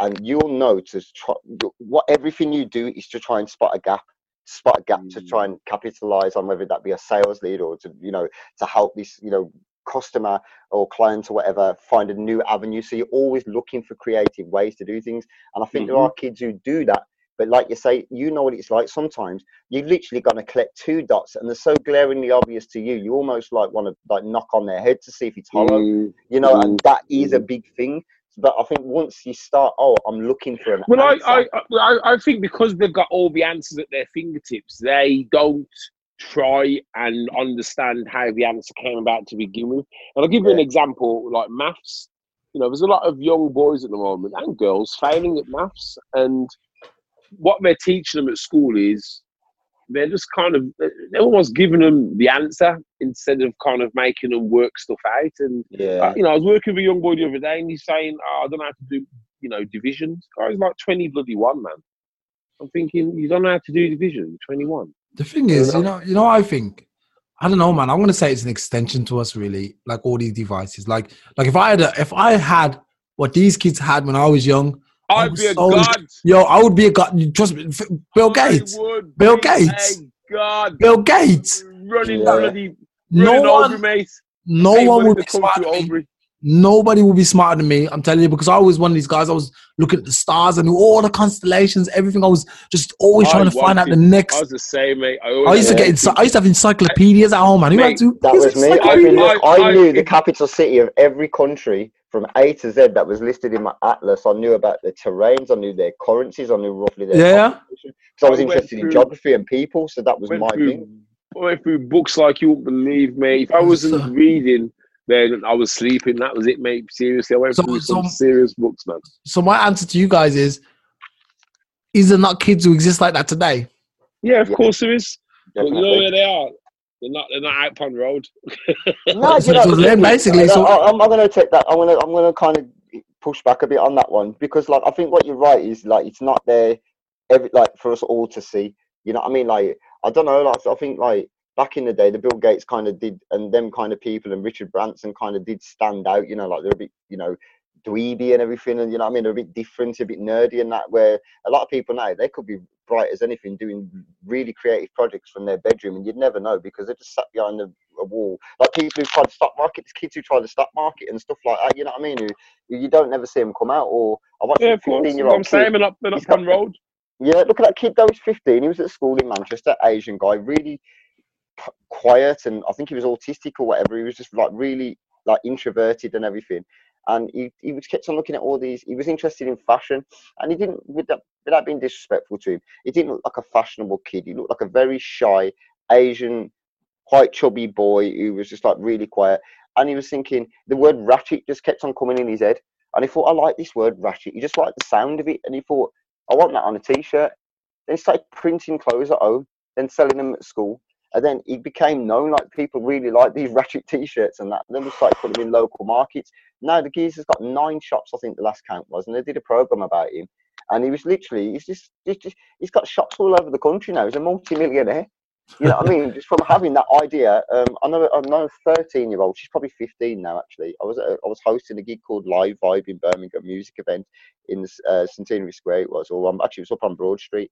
and you'll know to try what everything you do is to try and spot a gap, spot a gap to Mm. try and capitalize on whether that be a sales lead or to you know to help this you know customer or client or whatever find a new avenue. So you're always looking for creative ways to do things, and I think there Mhm. are kids who do that. But like you say, you know what it's like. Sometimes you literally got to collect two dots, and they're so glaringly obvious to you. You almost like want to like knock on their head to see if it's hollow. Mm. You know, and that is a mm. big thing. But I think once you start, oh, I'm looking for an Well, I, answer. I, I, I think because they've got all the answers at their fingertips, they don't try and understand how the answer came about to begin with. And I'll give you an example, like maths. you know, there's a lot of young boys at the moment and girls failing at maths, and what they're teaching them at school is they're just kind of they're almost giving them the answer instead of kind of making them work stuff out. And Yeah. uh, you know, I was working with a young boy the other day, and he's saying, oh, "I don't know how to do, you know, divisions." Guy's like twenty bloody one, man. I'm thinking, you don't know how to do division, twenty one. The thing is, you know, you know, what I think, I don't know, man. I'm gonna say it's an extension to us, really. Like all these devices, like, like if I had, a, if I had what these kids had when I was young, I I'd be a so- god. yo, I would be a god. Trust me, Bill Gates, I would Bill Gates. A god. Bill Gates. Running Yeah. bloody, No running over, one, mate. no Hey, one when would be smarter than me. Albury. Nobody will be smarter than me. I'm telling you because I was one of these guys. I was looking at the stars and all the constellations, everything. I was just always I trying to find out the next. I was the same, mate. I, I used to get. Ency- I used to have encyclopedias at home, man. Who had to? That was me. I, mean, look, I, I- knew I- the capital city of every country from A to Z that was listed in my atlas. I knew about the terrains. I knew their currencies. I knew roughly their Yeah. population. Because I was I went interested in geography and people, so that was my through, thing. went through books like you wouldn't believe, me. If I wasn't So- reading, then I was sleeping. That was it, mate. Seriously, I went So- through some so- serious books, man. So my answer to you guys is: Is there not kids who exist like that today? Yeah, of Yeah. course there is. But you know where they are? They're not. They're not out Pond Road. No, you know, so then thing is, basically, I- so- I, I'm, I'm going to take that. I'm going to I'm going to kind of push back a bit on that one because, like, I think what you're right is like it's not there, every like for us all to see. You know what I mean? Like, I don't know. Like, I think like back in the day, the Bill Gates kind of did, and them kind of people, and Richard Branson kind of did stand out. You know, like they're a bit, you know, dweeby and everything, and you know what I mean? They're a bit different, a bit nerdy, and that. Where a lot of people now they could be bright as anything, doing really creative projects from their bedroom, and you'd never know because they're just sat behind a, a wall. Like people who try to stock market, there's kids who try to stock market and stuff like that. You know what I mean? Who you don't never see them come out. Or I watched Yeah, a of course. 15 year I'm kid. saying they're not. They're not Pond Road. Yeah, look at that kid though. He's 15. He was at school in Manchester, Asian guy, really p- quiet, and I think he was autistic or whatever. He was just like really like introverted and everything. And he, he was kept on looking at all these. He was interested in fashion, and he didn't, with that, without being disrespectful to him, he didn't look like a fashionable kid. He looked like a very shy Asian, quite chubby boy who was just like really quiet. And he was thinking the word ratchet just kept on coming in his head. And he thought, I like this word ratchet. He just liked the sound of it. And he thought, I want that on a t-shirt. Then he started printing clothes at home, then selling them at school. And then he became known, like people really like these ratchet t-shirts and that. then we started putting them in local markets. Now the geezer's got nine shops, I think the last count was, and they did a program about him. And he was literally, he's just, he's just, he's got shops all over the country now. He's a multi-millionaire. You know what I mean? Just from having that idea. Um, I know, I know a 13 year old, she's probably 15 now actually. I was, a- I was hosting a gig called Live Vibe in Birmingham, music event in uh, Centenary Square it was, or um, actually it was up on Broad Street.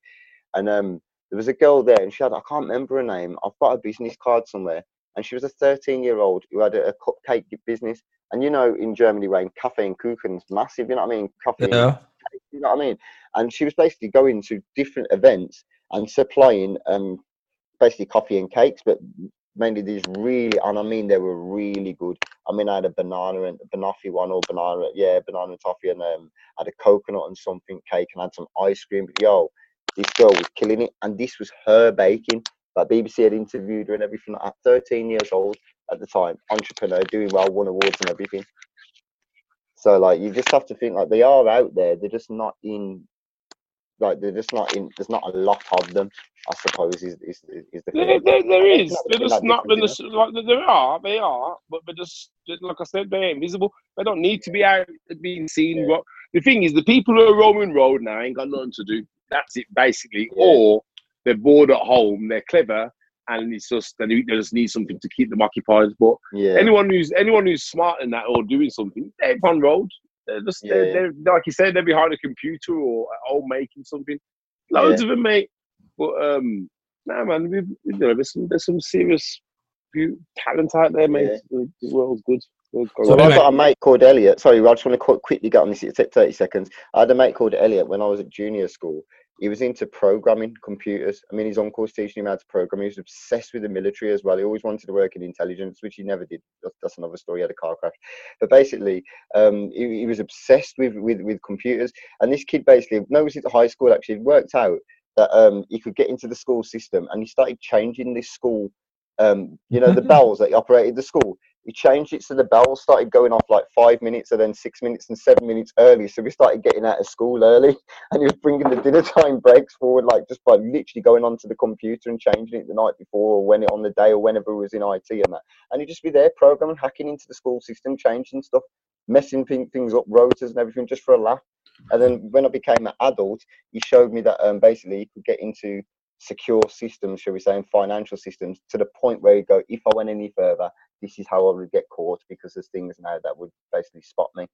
And um, there was a girl there and she had, I can't remember her name. I've got a business card somewhere. And she was a 13 year old who had a, a cupcake business. And you know, in Germany, when cafe and kuchen's massive, you know what I mean? Coffee Yeah. cake, you know what I mean? And she was basically going to different events and supplying um basically coffee and cakes, but mainly these really and I mean they were really good. I mean I had a banana and a banoffee one or banana yeah, banana and toffee and um I had a coconut and something cake and I had some ice cream. But yo, this girl was killing it and this was her baking. Like BBC had interviewed her and everything at 13 years old at the time, entrepreneur, doing well, won awards and everything. So like you just have to think like they are out there, they're just not in like they're just not in there's not a lot of them, I suppose is is, is the There, there, there is. They're just that not. They're just, like, there are. They are. But they're just, like I said, they're invisible. They don't need to be out being seen. Yeah. But the thing is, the people who are roaming road now ain't got nothing to do. That's it, basically. Yeah. Or they're bored at home. They're clever, and it's just they, they just need something to keep them occupied. But Yeah. anyone who's anyone who's smart in that or doing something, they're on road. They're just Yeah, they're, they're like you said, they're behind a computer or at home making something. Loads of them, mate. But um, nah, man, we've, you know, there's some there's some serious talent out there, mate. Yeah. The, the world's good. So Well. I've got a mate called Elliot. Sorry, I just want to quickly get on this. It take 30 seconds. I had a mate called Elliot when I was at junior school. He was into programming computers. I mean, his uncle was teaching him how to program. He was obsessed with the military as well. He always wanted to work in intelligence, which he never did. That's, that's another story. He had a car crash. But basically, um, he, he was obsessed with, with, with computers. And this kid basically, no, it was at high school actually, worked out that um, he could get into the school system and he started changing this school, um, you know, the bells that operated the school he changed it so the bells started going off like five minutes and then six minutes and seven minutes early. So we started getting out of school early, and he was bringing the dinner time breaks forward, like just by literally going onto the computer and changing it the night before, or when it on the day, or whenever he was in IT and that. And he'd just be there programming, hacking into the school system, changing stuff, messing things up, rotors and everything, just for a laugh. And then when I became an adult, he showed me that um, basically he could get into secure systems, shall we say, and financial systems to the point where you go, if I went any further, this is how I would get caught because there's things now that would basically spot me.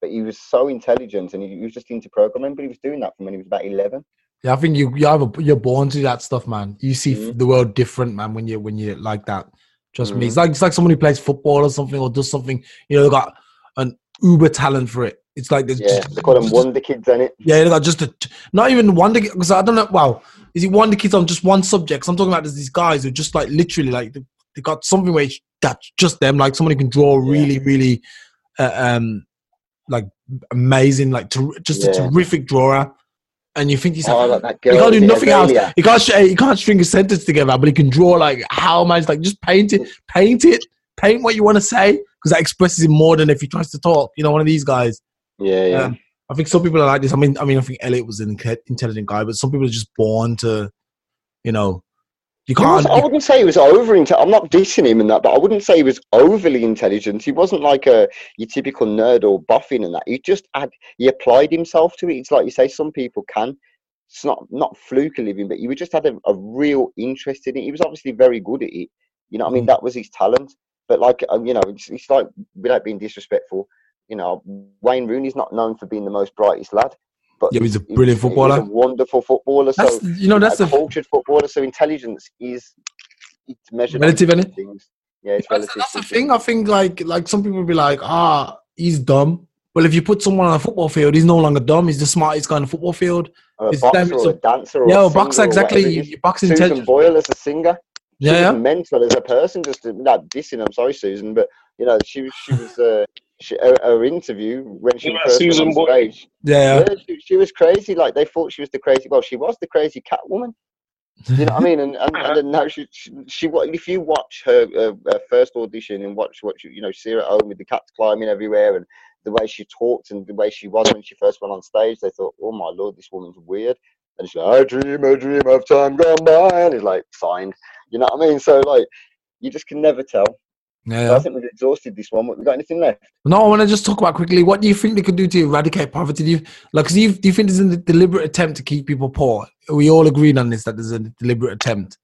But he was so intelligent and he, he was just into programming, but he was doing that from when he was about 11. Yeah, I think you you have a, you're born to that stuff, man. You see mm-hmm. the world different, man, when you when you like that. Trust mm-hmm. me, it's like it's like someone who plays football or something or does something. You know, they got an uber talent for it. It's like yeah, just, they call them wonder kids, in it. Yeah, they got just a, not even wonder because I don't know. Wow, is it wonder kids on just one subject? I'm talking about there's these guys who just like literally like they got something where that's just them. Like somebody can draw really, yeah. really, uh, um, like amazing, like ter- just yeah. a terrific drawer. And you think he's oh, like that girl, he can't do nothing else. He can't he can't string a sentence together, but he can draw like how much like just paint it, paint it, paint what you want to say because that expresses him more than if he tries to talk. You know, one of these guys. Yeah, yeah. Um, I think some people are like this. I mean, I mean, I think Elliot was an intelligent guy, but some people are just born to, you know, you can't. Was, I wouldn't say he was over. I'm not dissing him in that, but I wouldn't say he was overly intelligent. He wasn't like a your typical nerd or buffing and that. He just had he applied himself to it. It's like you say, some people can. It's not not fluke living, but he just had a, a real interest in it. He was obviously very good at it. You know, I mean, mm. that was his talent. But like, um, you know, it's, it's like without being disrespectful, you know, Wayne Rooney's not known for being the most brightest lad. But yeah, he's a brilliant he's, footballer. He's a wonderful footballer. That's, so you know, that's a cultured footballer. So intelligence is it's measured relative, in things. Yeah, it's that's, That's the thing. I think like like some people be like, ah, he's dumb. Well, if you put someone on a football field, he's no longer dumb. He's the smartest guy on the football field. Or a boxer or a dancer. Or yeah, a boxer exactly. You, you boxing Susan intelligence. Boyle as a singer. She yeah, yeah. mental as a person. Just not dissing. I'm sorry, Susan, but you know she was she was. Uh, she, her, her, interview when she first Susan on stage. Yeah, yeah she, she, was crazy. Like they thought she was the crazy. Well, she was the crazy cat woman. you know what I mean? And and, and then now she, she, she if you watch her, uh, her first audition and watch what you know see her at home with the cats climbing everywhere and the way she talked and the way she was when she first went on stage, they thought, oh my lord, this woman's weird. And she's like, I dream a dream of time gone by, and it's like signed. You know what I mean? So like, you just can never tell. Yeah, so I think we've exhausted this one. We got anything left? No, I want to just talk about quickly. What do you think they could do to eradicate poverty? Do you like? Do you, do you think there's a deliberate attempt to keep people poor? Are we all agreed on this that there's a deliberate attempt.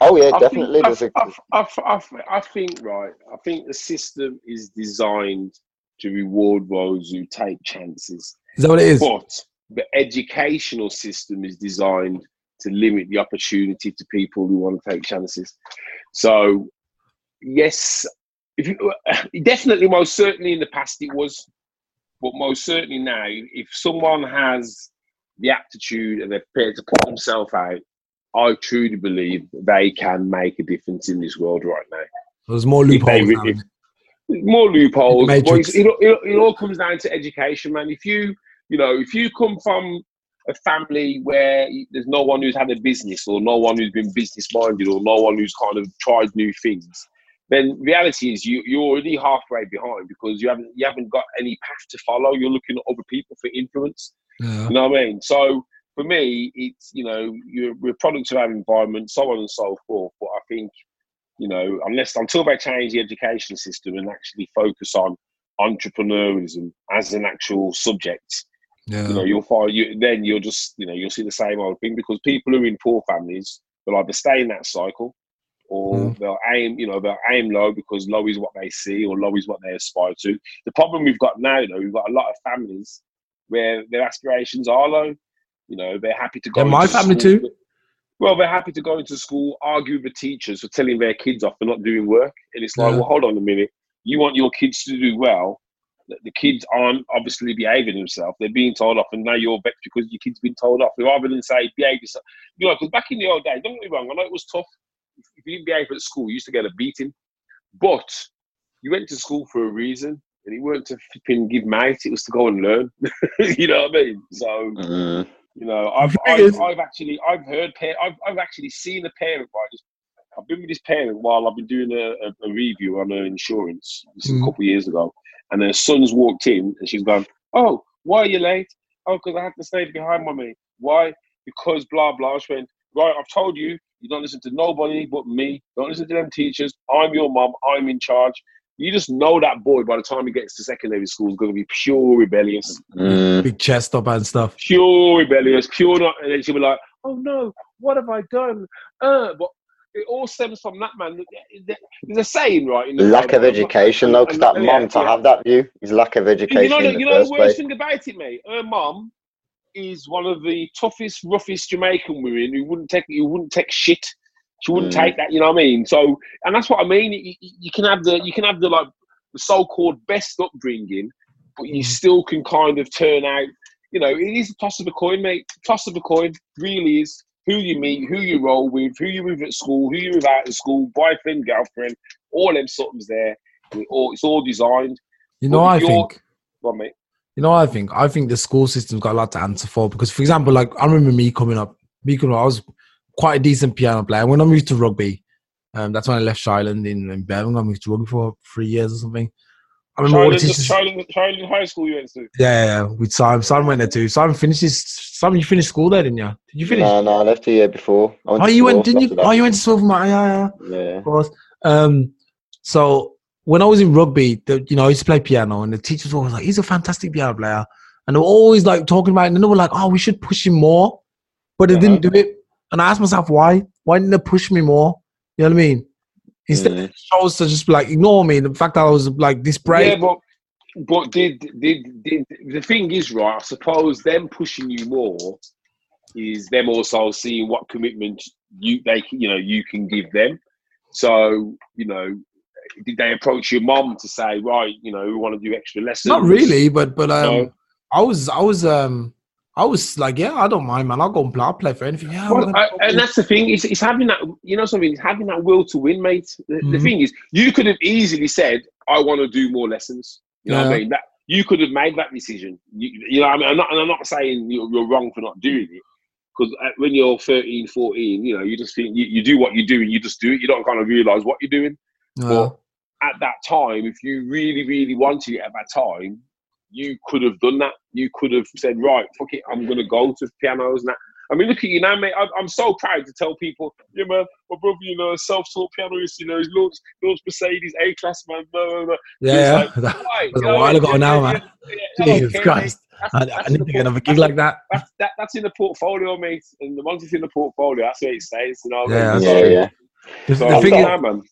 Oh yeah, definitely. I think, I, I, I, think right. I think the system is designed to reward those who take chances. Is that what it is? But the educational system is designed to limit the opportunity to people who want to take chances. So yes, if you, uh, definitely, most certainly in the past it was, but most certainly now, if someone has the aptitude and they're prepared to put themselves out, I truly believe they can make a difference in this world right now. There's more loopholes. If if, more loopholes. It, it, it, it all comes down to education, man. If you, you know, if you come from a family where there's no one who's had a business or no one who's been business minded or no one who's kind of tried new things then reality is you you're already halfway behind because you haven't you haven't got any path to follow. You're looking at other people for influence. Yeah. You know what I mean? So for me, it's you know you're, we're products of our environment, so on and so forth. But I think you know unless until they change the education system and actually focus on entrepreneurship as an actual subject, yeah. you know you'll find you then you'll just you know you'll see the same old thing because people who are in poor families will either stay in that cycle or mm. they'll aim, you know, they'll aim low because low is what they see or low is what they aspire to. The problem we've got now, though, we've got a lot of families where their aspirations are low. You know, they're happy to go. Yeah, my family school. too. Well, they're happy to go into school, argue with the teachers for telling their kids off for not doing work, and it's like, yeah. well, hold on a minute. You want your kids to do well. The kids aren't obviously behaving themselves. They're being told off, and now you're vexed because your kid's been told off. Rather than say, behave yourself. You know, because back in the old days, don't get me wrong, I know it was tough if you didn't behave at school, you used to get a beating. But you went to school for a reason, and it weren't to flipping give mate. It was to go and learn. you know what I mean? So. Mm. You know, I've, I've, I've, actually I've heard I've, I've actually seen a parent right just I've been with this parent while I've been doing a, a, a review on her insurance. This Mm. a couple of years ago, and her son's walked in, and she's gone, "Oh, why are you late? Oh, because I had to stay behind, mummy. Why? Because blah blah." She went, "Right, I've told you, you don't listen to nobody but me. Don't listen to them teachers. I'm your mom. I'm in charge." You just know that boy by the time he gets to secondary school is going to be pure rebellious, Mm. Big chest up and stuff. pure rebellious, pure not. And then she'll be like, "Oh no, what have I done?" Uh, but it all stems from that man. There's a saying, right? in the Lack of education, though, because that and- mom to yeah. have that view is lack of education. You education know, the, in the you know the worst place. thing about it, mate. Her mum is one of the toughest, roughest Jamaican women who wouldn't take who wouldn't take shit. She wouldn't Mm. take that. You know what I mean? So, and that's what I mean. You, you- can have the you can have the like the so-called best upbringing, but you Mm. still can kind of turn out. You know, it is a toss of a coin, mate. Toss of a coin really is who you meet, who you roll with, who you with at school, who you with out of school, boyfriend, girlfriend, all them somethings there. It all, it's all designed. You know, I think. Well, mate. You know, what I think. I think the school system's got a lot to answer for because, for example, like I remember me coming up. Me coming up, I was quite a decent piano player. When I moved to rugby, um, that's when I left Shireland in, in Birmingham. I moved to rugby for three years or something. I remember all the Child in, teachers. child, child in high school you went to. Yeah, yeah, yeah, with Simon. Simon went there too. Simon finished his. Simon, you finished school there, didn't you? Did you finish? No, no, I left a year before. I went oh, to you went, didn't after you? Oh, you went to school for my. Yeah, yeah. Yeah. of course. Um, so when I was in rugby, the, you know, I used to play piano, and the teachers were always like, "He's a fantastic piano player," and they were always like talking about it, and then they were like, "Oh, we should push him more," but they didn't do it. And I asked myself, why? Why didn't they push me more? You know what I mean? Instead, Mm. they chose to just like ignore me. The fact that I was like this brave. Yeah, but but did did did the thing is right? I suppose them pushing you more is them also seeing what commitment you they you know you can give them. So you know, did they approach your mom to say, right, you know, we want to do extra lessons? Not really, but but um, No. I was I was um I was like, yeah, I don't mind, man. I'll go and play. I'll play for anything. Yeah, Well, I, and that's the thing. It's, it's having that, you know, something. It's having that will to win, mate. The, the Mhm. thing is, you could have easily said, "I want to do more lessons." You know what I mean? That you could have made that decision. You, you know, I mean, I'm not, and I'm not saying you're, you're wrong for not doing it. Because when you're 13, 14, you know, you just think you, you do what you do and you just do it. You don't kind of realize what you're doing. Yeah. But at that time, if you really, really wanted it at that time, you could have done that. You could have said, right, fuck it, I'm going to go to pianos and that. I mean, look at you now, mate. I'm, I'm so proud to tell people, yeah, man, my brother, you know, self-taught pianist, you know, he's launched, launched Mercedes A-class, man, blah, blah, blah. yeah, yeah. like, Why? was a while ago yeah, now, man. yeah, yeah. Jesus Okay, Christ. mate. I, That's- I that's need to get another gig like that. That's, that, that's in the portfolio, mate. And the ones it's in the portfolio, that's where it stays. You know, Yeah, that's Yeah, true. yeah. The, So, the thing is, man.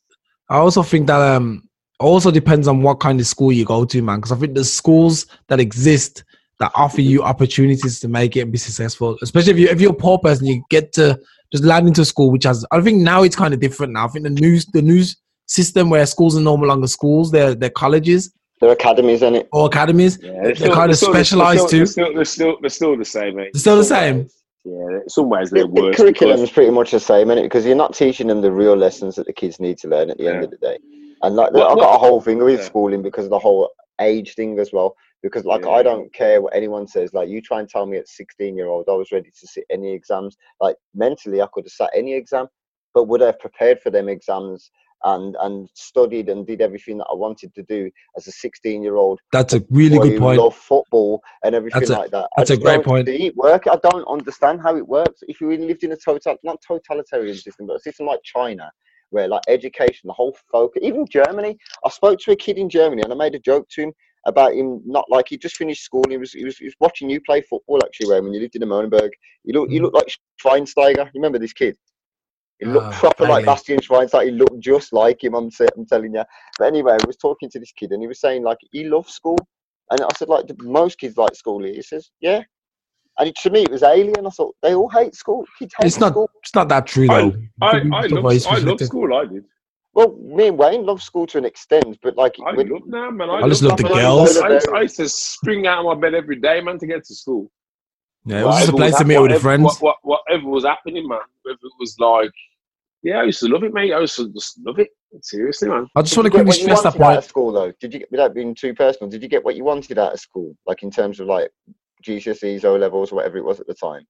I also think that um also depends on what kind of school you go to, man. Because I think the schools that exist that offer you opportunities to make it and be successful, especially if you if you're a poor person, you get to just land into school, which has I think now it's kind of different now. I think the news the news system where schools are no longer schools, they're they're colleges They're academies in it. or academies. Yeah, They're still- kind of still- specialised they're too. still, They're still, they're still the same, mate. They're still the same? Yeah, some ways The, they're worse. the curriculum is pretty much the same, is Because you're not teaching them the real lessons that the kids need to learn at the end of the day. And like, What- I've got a whole thing with yeah. schooling because of the whole age thing as well. Because like, Yeah. I don't care what anyone says. Like, you try and tell me at 16 year old I was ready to sit any exams. Like mentally, I could have sat any exam, but would I have prepared for them exams and and studied and did everything that I wanted to do as a 16 year old That's a really good point. Love football and everything That's a- like that. that's a great point. It work. I don't understand how it works. If you lived in a total, not totalitarian system, but a system like China, where like education, the whole focus, even Germany. I spoke to a kid in Germany and I made a joke to him about him not like he just finished school. And he was he was, he was watching you play football actually. When you lived in Monenberg, you look you Mm. look like Schweinsteiger. You remember this kid? He looked Ah, proper like vaguely. Bastian Schweinsteiger. He looked just like him. I'm, sa- I'm telling you. But anyway, I was talking to this kid and he was saying like he loves school. And I said like "Do most kids like school. He says yeah. And it, to me it was alien. I thought they all hate school. Kids hate It's not school. it's not that true though. I, People I, love, I love school. I did. Well, me and Wayne love school to an extent, but like I when- love nah, man. I, I just love the girls. I used, I used to spring out of my bed every day, man, to get to school. Yeah, it was just a place to meet with the whatever- friends. What, what, whatever was happening, man. Whether it was like, yeah, I used to love it, mate. I used to just love it. Seriously, man. I just want to get quickly you stress that wanted out of school though? Did you get without being too personal? Did you get what you wanted out of school, like in terms of like GCSEs, O levels, or whatever it was at the time?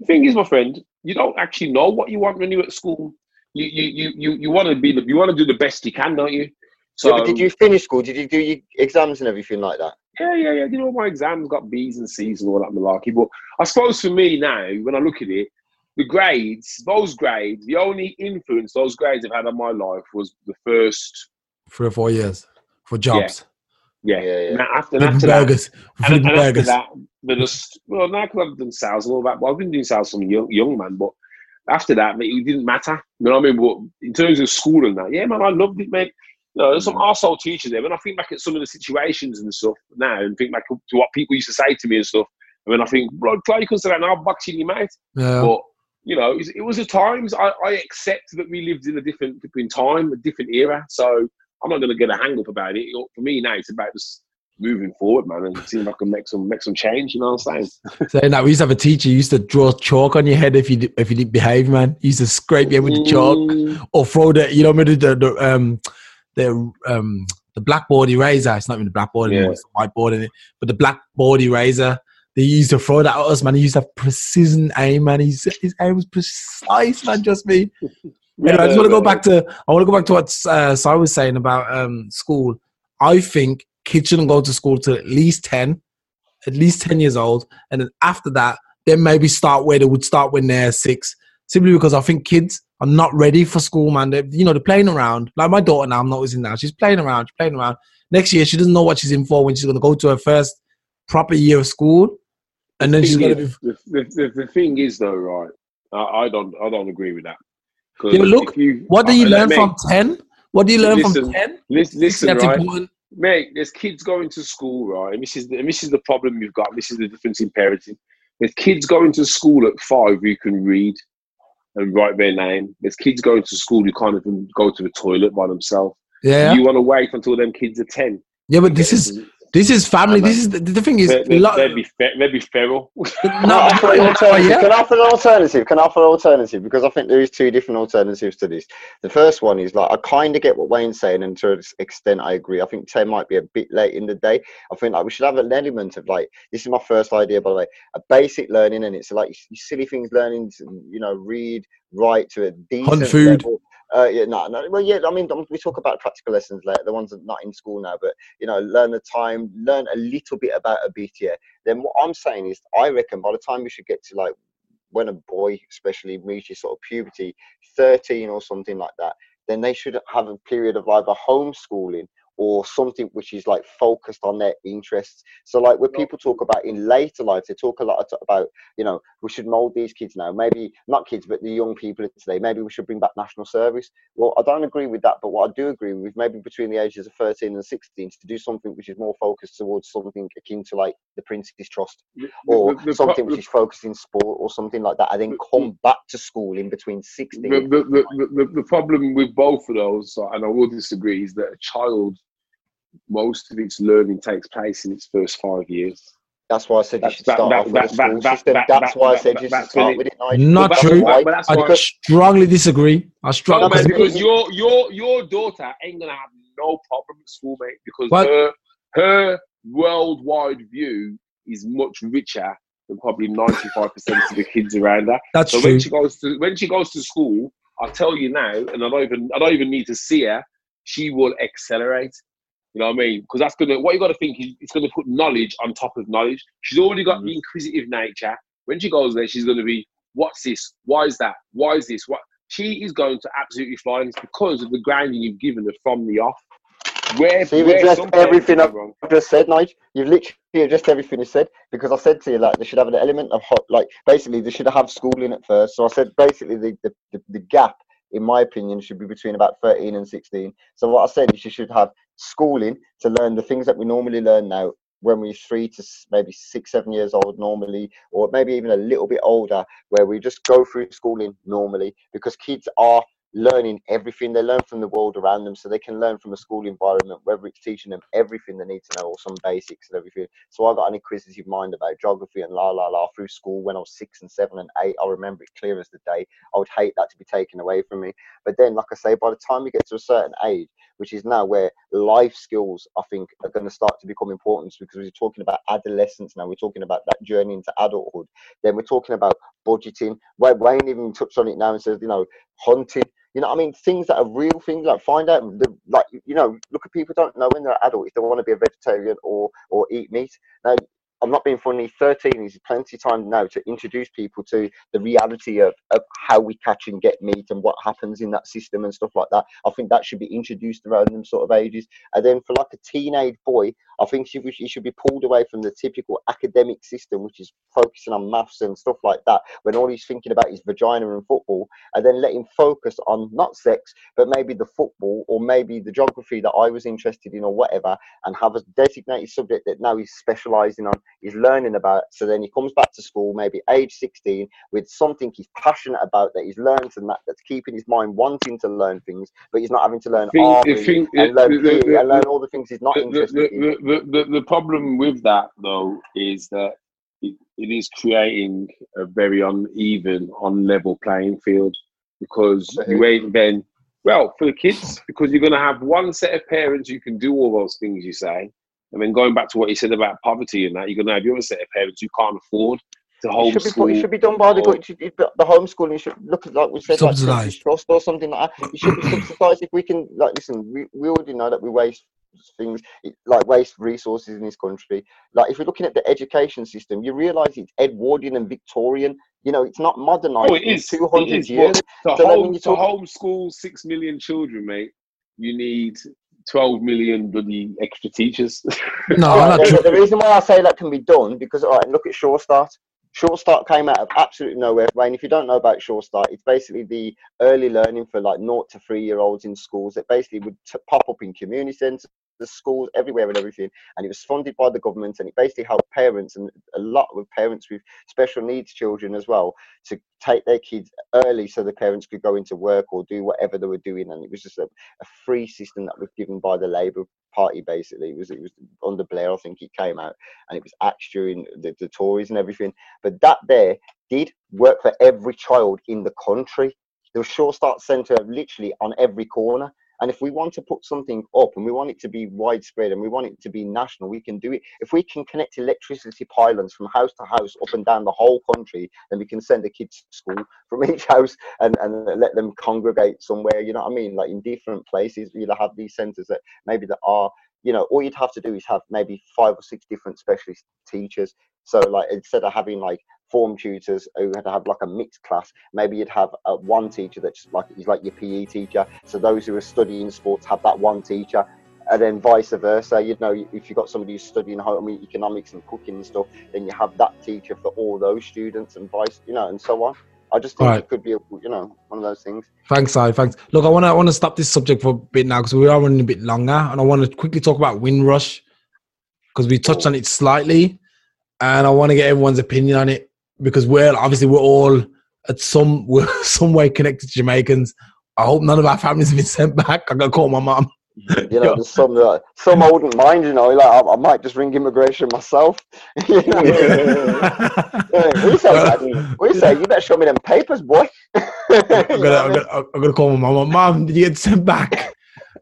The thing is, my friend, you don't actually know what you want when you're at school. you you you you, you want to be the, you want to do the best you can, don't you? So, yeah, but did you finish school? Did you do your exams and everything like that? Yeah, yeah, yeah. I did all my exams, got B's and C's and all that malarkey. But I suppose for me now, when I look at it, the grades, those grades, the only influence those grades have had on my life was the first three or four years for jobs. Yeah, yeah. yeah, yeah. after, and after burgers. that, and, and after that, they just well, now because I've done sales and all that. Well, I've been doing sales from young, young man, but after that, mate, it didn't matter. You know what I mean? But in terms of school and that, yeah, man, I loved it, mate. You know, there's some mm. arsehole teachers there. When I think back at some of the situations and stuff now, and think back to what people used to say to me and stuff, I mean, I think, bro, try you can say that now, boxing you, mate. Yeah. But you know, it, was the times. I, I accept that we lived in a different, different time, a different era. So I'm not going to get a hang up about it. For me now, it's about just moving forward, man, and seeing if I can make some make some change. You know what I'm saying? Saying that we used to have a teacher who used to draw chalk on your head if you if you didn't behave, man. He used to scrape you with the chalk mm. or throw the you know the the, the um the um the blackboard eraser. It's not even the blackboard anymore; yeah. it's the whiteboard in it. But the blackboard eraser. They used to throw that at us, man. He used to have precision aim, man. He's, his aim was precise, man. Just me. Anyway, I just want to go back to I want to go back to what uh, Si was saying about um, school. I think kids shouldn't go to school till at least ten, at least ten years old, and then after that, then maybe start where they would start when they're six. Simply because I think kids are not ready for school, man. They, you know, they're playing around. Like my daughter now, I'm noticing now, she's playing around, she's playing around. Next year, she doesn't know what she's in for when she's going to go to her first proper year of school, and then she's going to be. The, the, the, thing is, though, right? I, I don't, I don't agree with that. Yeah, look, you, what do you uh, learn from 10? What do you learn listen, from 10? Listen, listen right? Important. Mate, there's kids going to school, right? And this is, the, and this is the problem you've got. This is the difference in parenting. There's kids going to school at five who can read and write their name. There's kids going to school who can't even go to the toilet by themselves. Yeah. You want to wait until them kids are 10. Yeah, but this is this is family. This is the, the thing is. They'd, they'd, be, they'd be feral. no, can I offer an alternative? Can I offer an alternative? Can I offer an alternative? Because I think there is two different alternatives to this. The first one is like I kind of get what Wayne's saying, and to an extent I agree. I think ten might be a bit late in the day. I think like we should have an element of like this is my first idea by the way, a basic learning, and it's like silly things learning to you know read, write to a decent Hunt food. level uh, yeah, no, no. Well, yeah. I mean, we talk about practical lessons later, the ones that are not in school now. But you know, learn the time, learn a little bit about a BTA. Then what I'm saying is, I reckon by the time we should get to like when a boy, especially reaches sort of puberty, 13 or something like that, then they should have a period of either homeschooling or something which is like focused on their interests. So like when people talk about in later life, they talk a lot about, you know, we should mold these kids now. Maybe not kids, but the young people today. Maybe we should bring back national service. Well, I don't agree with that, but what I do agree with maybe between the ages of 13 and 16 to do something which is more focused towards something akin to like the Prince's Trust or the, the, something which is focused in sport or something like that, and then come back to school in between 16. The, the problem with both of those, and I will disagree, is that a child most of its learning takes place in its first five years. That's why I said you should start off with the school system. That's why I said you should start with it. Not true. I strongly disagree. I strongly no, because your your your daughter ain't gonna have no problem at school, mate. Because what? her her worldwide view is much richer than probably ninety five percent of the kids around her. That's so true. when she goes to when she goes to school, I'll tell you now, and I don't even I don't even need to see her. She will accelerate. You know what I mean? Because that's gonna what you got to think is it's gonna put knowledge on top of knowledge. She's already got mm-hmm. the inquisitive nature. When she goes there, she's gonna be, what's this? Why is that? Why is this? What? She is going to absolutely fly, and it's because of the grounding you've given her from the off. Where, so you've addressed everything I've wrong. just said, Nige. You've literally addressed everything you said because I said to you like they should have an element of hot, like basically they should have schooling at first. So I said basically the, the, the, the gap in my opinion, should be between about 13 and 16. So what I said is you should have schooling to learn the things that we normally learn now when we're three to maybe six, seven years old normally, or maybe even a little bit older, where we just go through schooling normally because kids are learning everything. They learn from the world around them, so they can learn from a school environment, whether it's teaching them everything they need to know or some basics and everything. So I got an inquisitive mind about geography and la la la through school when I was six and seven and eight. I remember it clear as the day. I would hate that to be taken away from me. But then, like I say, by the time you get to a certain age, which is now where life skills I think are going to start to become important because we're talking about adolescence now. We're talking about that journey into adulthood. Then we're talking about budgeting. Wayne even touched on it now and says, you know, hunting. You know, I mean, things that are real things. Like find out, the, like you know, look at people don't know when they're adult if they want to be a vegetarian or or eat meat. Now, I'm not being funny. 13 is plenty of time now to introduce people to the reality of, of how we catch and get meat and what happens in that system and stuff like that. I think that should be introduced around them sort of ages. And then for like a teenage boy, I think he, he should be pulled away from the typical academic system, which is focusing on maths and stuff like that, when all he's thinking about is vagina and football, and then let him focus on not sex, but maybe the football or maybe the geography that I was interested in or whatever, and have a designated subject that now he's specializing on he's learning about. So then he comes back to school, maybe age 16, with something he's passionate about that he's learned and that, that's keeping his mind wanting to learn things, but he's not having to learn Think- army think- and learn the- the- and learn all the things he's not interested in. the, the, the, problem with that though is that it, it is creating a very uneven on level playing field because you ain't then well for the kids because you're going to have one set of parents who can do all those things you say and then going back to what you said about poverty and that you're going to have your other set of parents who can't afford to It should, be, put- it should be done by the or- good. should The homeschooling should look like we said, like Subsidised. Prince's Trust or something like that. It should be subsidised if we can. Like, listen, we, we already know that we waste things like waste resources in this country. Like, if you're looking at the education system, you realise it's Edwardian and Victorian. You know, it's not modernised. Oh, it in is. Two It years. But to, So that home, means to you talk- homeschool six million children, mate, you need 12 million bloody extra teachers. No, Yeah, not the, reason why I say that can be done because all right, look at Sure Start. Sure Start came out of absolutely nowhere. Wayne, if you don't know about Sure Start, it's basically the early learning for like naught to three year olds in schools that basically would t- pop up in community centres, the schools, everywhere and everything. And it was funded by the government and it basically helped parents and a lot of parents with special needs children as well to take their kids early so the parents could go into work or do whatever they were doing. And it was just a, a free system that was given by the Labour Party basically. It was it was under Blair, I think it came out, and it was axed during the, the Tories and everything. But that there did work for every child in the country. There was Sure Start Centre literally on every corner. And if we want to put something up and we want it to be widespread and we want it to be national, we can do it. If we can connect electricity pylons from house to house up and down the whole country, then we can send the kids to school from each house and, and let them congregate somewhere. You know what I mean? Like in different places, you'll have these centres that maybe that are, you know, all you'd have to do is have maybe five or six different specialist teachers. So like instead of having like form tutors who had to have like a mixed class, maybe you'd have uh, one teacher that's like he's like your PE teacher. So those who are studying sports have that one teacher. And then vice versa, you know, if you've got somebody who's studying home economics and cooking and stuff, then you have that teacher for all those students and vice, you know, and so on. I just think Right. it could be, a, you know, one of those things. Thanks, I Thanks. Look, I want to I want to stop this subject for a bit now because we are running a bit longer, and I want to quickly talk about Windrush because we touched on it slightly, and I want to get everyone's opinion on it because we're obviously we're all at some we're some way connected to Jamaicans. I hope none of our families have been sent back. I got to call my mom. You know, there's some uh, some I wouldn't mind. You know, like I, I might just ring immigration myself. you know? Yeah, we say, that. we say, you better show me them papers, boy. I'm gonna, I'm, gonna, I'm gonna call my mom. Mom, did you get sent back?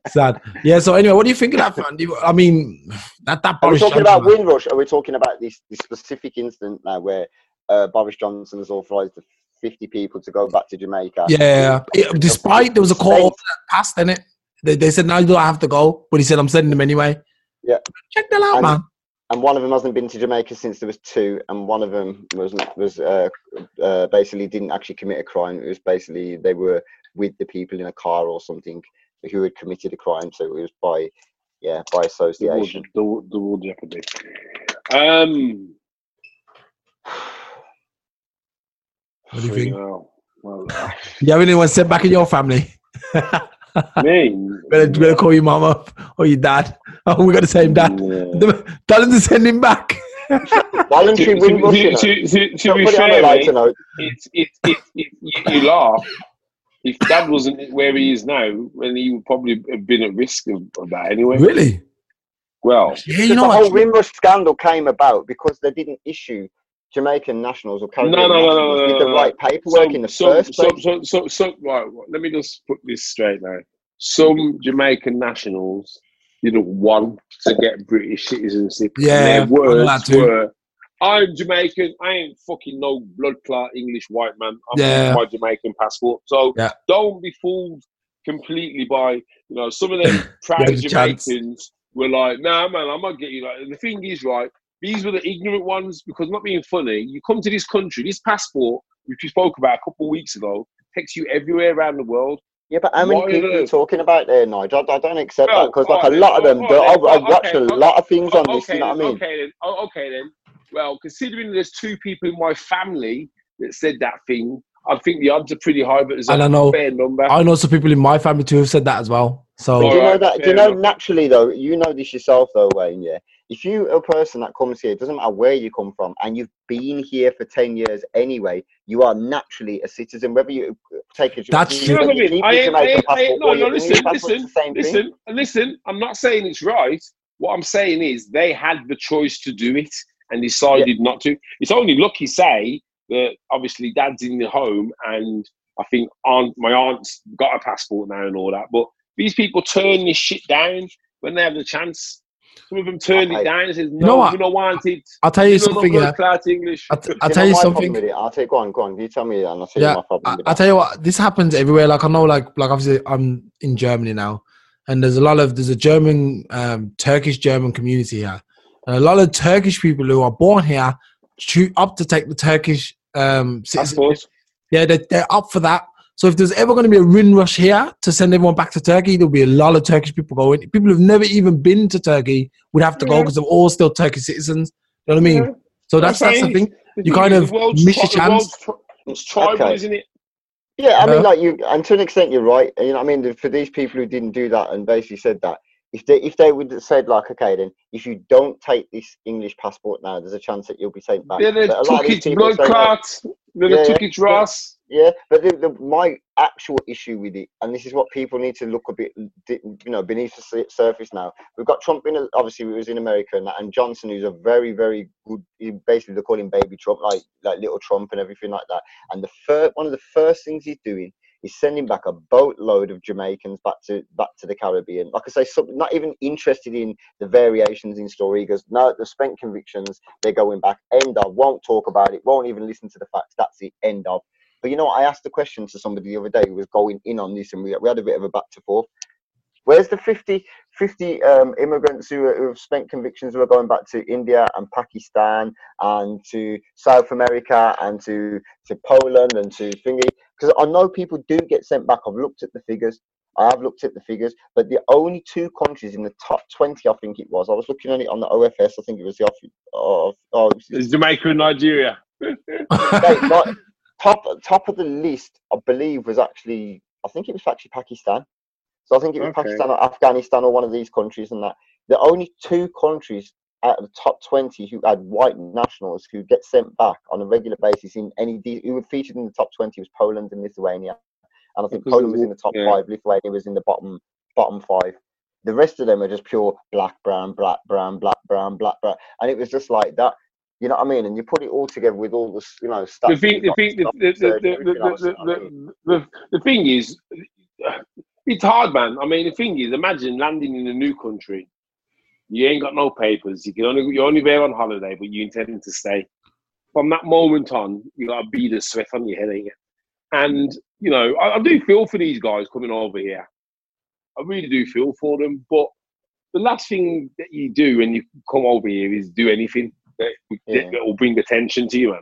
Sad. Yeah. So anyway, what do you think of that, you- I mean, that that Are we talking Johnson, about. Windrush? Are we talking about this, this specific incident now where uh, Boris Johnson has authorised the 50 people to go back to Jamaica? Yeah. It- despite there was a call passed in it. They, they said, no, you don't have to go. But he said, I'm sending them anyway. Yeah. Check that out, And- man. and one of them hasn't been to Jamaica since there was two, and one of them was was uh, uh, basically didn't actually commit a crime. It was basically they were with the people in a car or something who had committed a crime. So it was by yeah by the, association. the, the war jeopardy. Um, What do you think? well, well, uh, You have anyone sent back in your family? me. better, better call your mom up or your dad. Oh, we got the same dad. Yeah. Tell him to send him back. Voluntary To, to, Windrush. you to, to, to, to be Somebody on a fair, mate, note. it's it's it, it, you, you laugh. If Dad wasn't where he is now, then he would probably have been at risk of, of that anyway. Really? Well, Yeah, you the know whole what? Windrush scandal came about because they didn't issue Jamaican nationals or Caribbean no, no, no, nationals no, with no, the right paperwork in the some, first some, place. So, some, some, right, let me just put this straight now. Some Jamaican nationals didn't want to get British citizenship. Yeah, their I know words that too. were, "I'm Jamaican. I ain't fucking no blood clot English white man. I'm Yeah. my Jamaican passport." So Yeah. don't be fooled completely by you know some of them proud had a chance. Jamaicans were like, "Nah, man, I'm not getting you." Like, and the thing is, right? These were the ignorant ones because not being funny. You come to this country, this passport, which we spoke about a couple of weeks ago, takes you everywhere around the world. Yeah, but how many Why people are you talking about there, Nigel? I, I don't accept Well, that because, like, alright a lot of them, alright I've, then, I've watched okay, a lot of things on Oh, this. You know what I mean? Okay then. Oh, okay then. Well, considering there's two people in my family that said that thing, I think the odds are pretty high, but there's And I a know- fair number. I know some people in my family too have said that as well. So Do you know that? Do you know naturally though? You know this yourself though, Wayne. Yeah. If you a person that comes here, it doesn't matter where you come from, and you've been here for ten years anyway, you are naturally a citizen. Whether you take a That's You know what I mean? keep I ain't, I I no, no, listen, listen, the same thing. listen, listen. I'm not saying it's right. What I'm saying is they had the choice to do it and decided not to. It's only lucky, say, that obviously dad's in the home and I think aunt, my aunt's got a passport now and all that. But these people turn this shit down when they have the chance. Some of them turn Okay. it down and says, know no, what? we don't want it. I'll tell you We something. know Yeah, English. I'll, t- Do I'll you tell you something. I'll take go on, go on. You tell me, and I'll tell Yeah, you my problem I, with I it. tell you what, this happens everywhere. Like I know, like like obviously I'm in Germany now, and there's a lot of there's a German, um, Turkish German community here, and a lot of Turkish people who are born here choose up to take the Turkish um citizenship. Yeah, they're, they're up for that. So if there's ever going to be a rin rush here to send everyone back to Turkey, there'll be a lot of Turkish people going. People who've never even been to Turkey would have to go because they're all still Turkish citizens. You know what I mean? Yeah. So that's that's the thing. You thing kind of world's miss your tri- the chance. tri- It's tribal, Okay. isn't it? Yeah, I mean, like you, and to an extent, you're right. You know, what I mean, for these people who didn't do that and basically said that, if they if they would have said like, okay, then if you don't take this English passport now, there's a chance that you'll be sent back. Then they a lot took these its people blood say, no. clot. Then Yeah, they took yeah. its Ross. Yeah, but the, the, my actual issue with it, and this is what people need to look a bit, you know, beneath the surface now. We've got Trump in, obviously, he was in America, and, that, and Johnson, who's a very, very good. Basically, they call him Baby Trump, like like little Trump and everything like that. And the first, one of the first things he's doing is sending back a boatload of Jamaicans back to back to the Caribbean. Like I say, not even interested in the variations in story. He goes, no, the spent convictions, they're going back. End of. Won't talk about it. Won't even listen to the facts. That's the End of. But you know, what? I asked a question to somebody the other day who was going in on this, and we, we had a bit of a back to forth. Where's the 50, 50 um, immigrants who, are- who have spent convictions who are going back to India and Pakistan and to South America and to, to Poland and to thingy? Because I know people do get sent back. I've looked at the figures. I have looked at the figures, but the only two countries in the top 20, I think it was, I was looking at it on the OFS, I think it was the office. Oh, oh, It's Jamaica and Nigeria. Not, top top of the list, I believe, was actually I think it was actually Pakistan. So I think it was Okay. Pakistan or Afghanistan or one of these countries, and that the only two countries out of the top twenty who had white nationals who get sent back on a regular basis in any de- who were featured in the top twenty was Poland and Lithuania, and I think Because Poland was in the top yeah. five, Lithuania was in the bottom bottom five. The rest of them are just pure black, brown, black, brown, black, brown, black, brown, and it was just like that. You know what I mean? And you put it all together with all the you know stuff. The thing, the thing, the thing is, it's hard, man. I mean, the thing is, imagine landing in a new country. You ain't got no papers. You can only you're only there on holiday, but you intend to stay. From that moment on, you got a bead of sweat on your head, ain't you? And you know, I, I do feel for these guys coming over here. I really do feel for them, but the last thing that you do when you come over here is do anything that, Yeah. that will bring attention to you, man.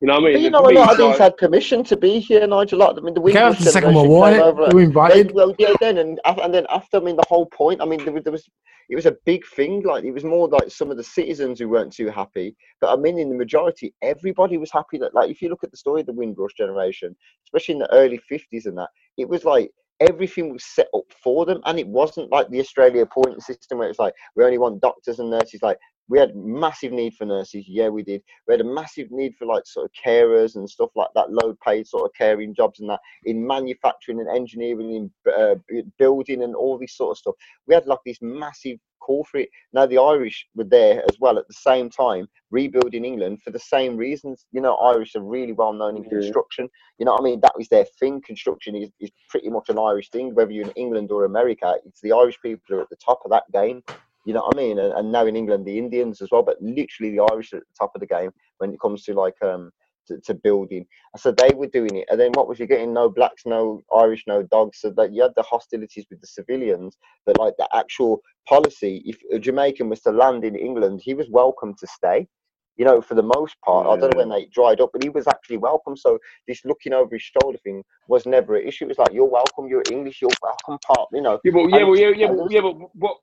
You know what I mean? But you know, for a me, lot of these had permission to be here, Nigel. A lot. I mean, the We came the Second World War. came over- We were They, invited. well, yeah, then and and then after, I mean, the whole point. I mean, there was, there was it was a big thing. Like it was more like some of the citizens who weren't too happy, but I mean, in the majority, everybody was happy. That like, if you look at the story of the Windrush generation, especially in the early fifties and that, it was like everything was set up for them, and it wasn't like the Australia point system where it's like we only want doctors and nurses. Like we had massive need for nurses. Yeah, we did. We had a massive need for like sort of carers and stuff like that, low paid sort of caring jobs and that in manufacturing and engineering, in uh, building and all this sort of stuff. We had like this massive call for it. Now the Irish were there as well at the same time, rebuilding England for the same reasons. You know, Irish are really well known in construction. You know what I mean? That was their thing. Construction is, is pretty much an Irish thing, whether you're in England or America. It's the Irish people who are at the top of that game. You know what I mean? And, and now in England, the Indians as well, but literally the Irish are at the top of the game when it comes to like um to, to building. So they were doing it, and then what was you getting? No blacks, no Irish, no dogs. So that you had the hostilities with the civilians, but like the actual policy. If a Jamaican was to land in England, he was welcome to stay. You know, for the most part, yeah. I don't know when they dried up, but he was actually welcome. So this looking over his shoulder thing was never an issue. It was like you're welcome, you're English, you're welcome part. You know. Yeah, but yeah, well, yeah, yeah, but, yeah, but what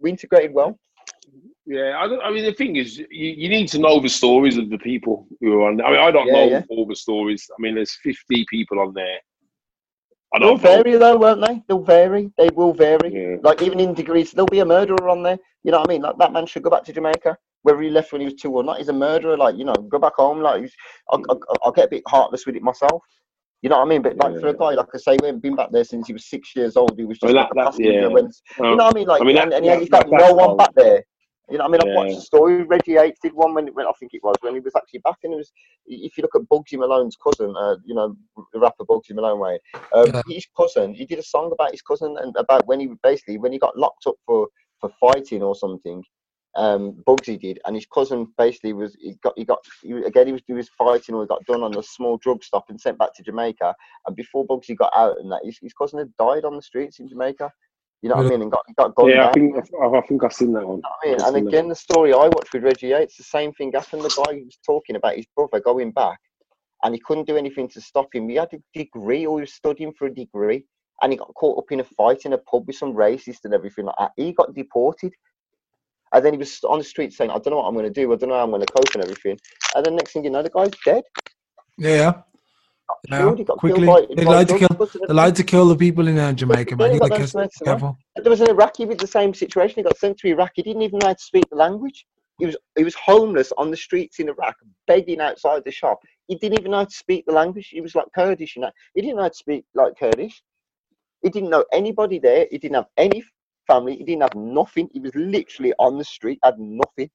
we integrated well. Yeah, I, I, mean the thing is, you, you need to know the stories of the people who are on. There. I mean, I don't yeah, know yeah. all the stories. I mean, there's 50 people on there. I They'll vary though, won't they? They'll vary. They will vary. Yeah. Like even in degrees, there'll be a murderer on there. You know what I mean? Like that man should go back to Jamaica, whether he left when he was two or not. He's a murderer. Like you know, go back home. Like I'll, I'll, I'll get a bit heartless with it myself. You know what I mean? But like yeah. for a guy, like I say, we haven't been back there since he was six years old. He was just like that, yeah. when, you know what I mean? Like, I mean, and, and he's got no one back there. You know, I mean, I've watched the story. Reggie Yates did one when, when I think it was when he was actually back, and it was. If you look at Bugsy Malone's cousin, uh, you know, the rapper Bugsy Malone, way, um, yeah. his cousin, he did a song about his cousin and about when he basically when he got locked up for for fighting or something. Um, Bugsy did, and his cousin basically was he got he got he, again he was he was fighting or he got done on a small drug stop and sent back to Jamaica. And before Bugsy got out, and that his, his cousin had died on the streets in Jamaica. You know what I mean? And got, got gone Yeah, I think, I think I've seen that one. You know I mean? And again, the story I watched with Reggie Yates, the same thing happened. The guy was talking about his brother going back and he couldn't do anything to stop him. He had a degree or he was studying for a degree and he got caught up in a fight in a pub with some racist and everything like that. He got deported. And then he was on the street saying, I don't know what I'm going to do. I don't know how I'm going to cope and everything. And then next thing you know, the guy's dead. Yeah. Yeah, quickly. By, they like to kill. They like to kill the people in uh, Jamaica, man. You got to careful. There was an Iraqi with the same situation. He got sent to Iraq. He didn't even know how to speak the language. He was he was homeless on the streets in Iraq, begging outside the shop. He didn't even know how to speak the language. He was like Kurdish, you know. He didn't know how to speak like Kurdish. He didn't know anybody there. He didn't have any family. He didn't have nothing. He was literally on the street, had nothing.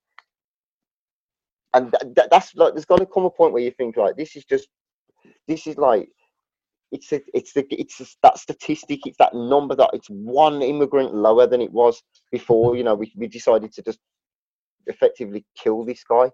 And that, that's like, there's got to come a point where you think like, this is just this is like it's a, it's the it's a, that statistic it's that number that it's one immigrant lower than it was before you know we, we decided to just effectively kill this guy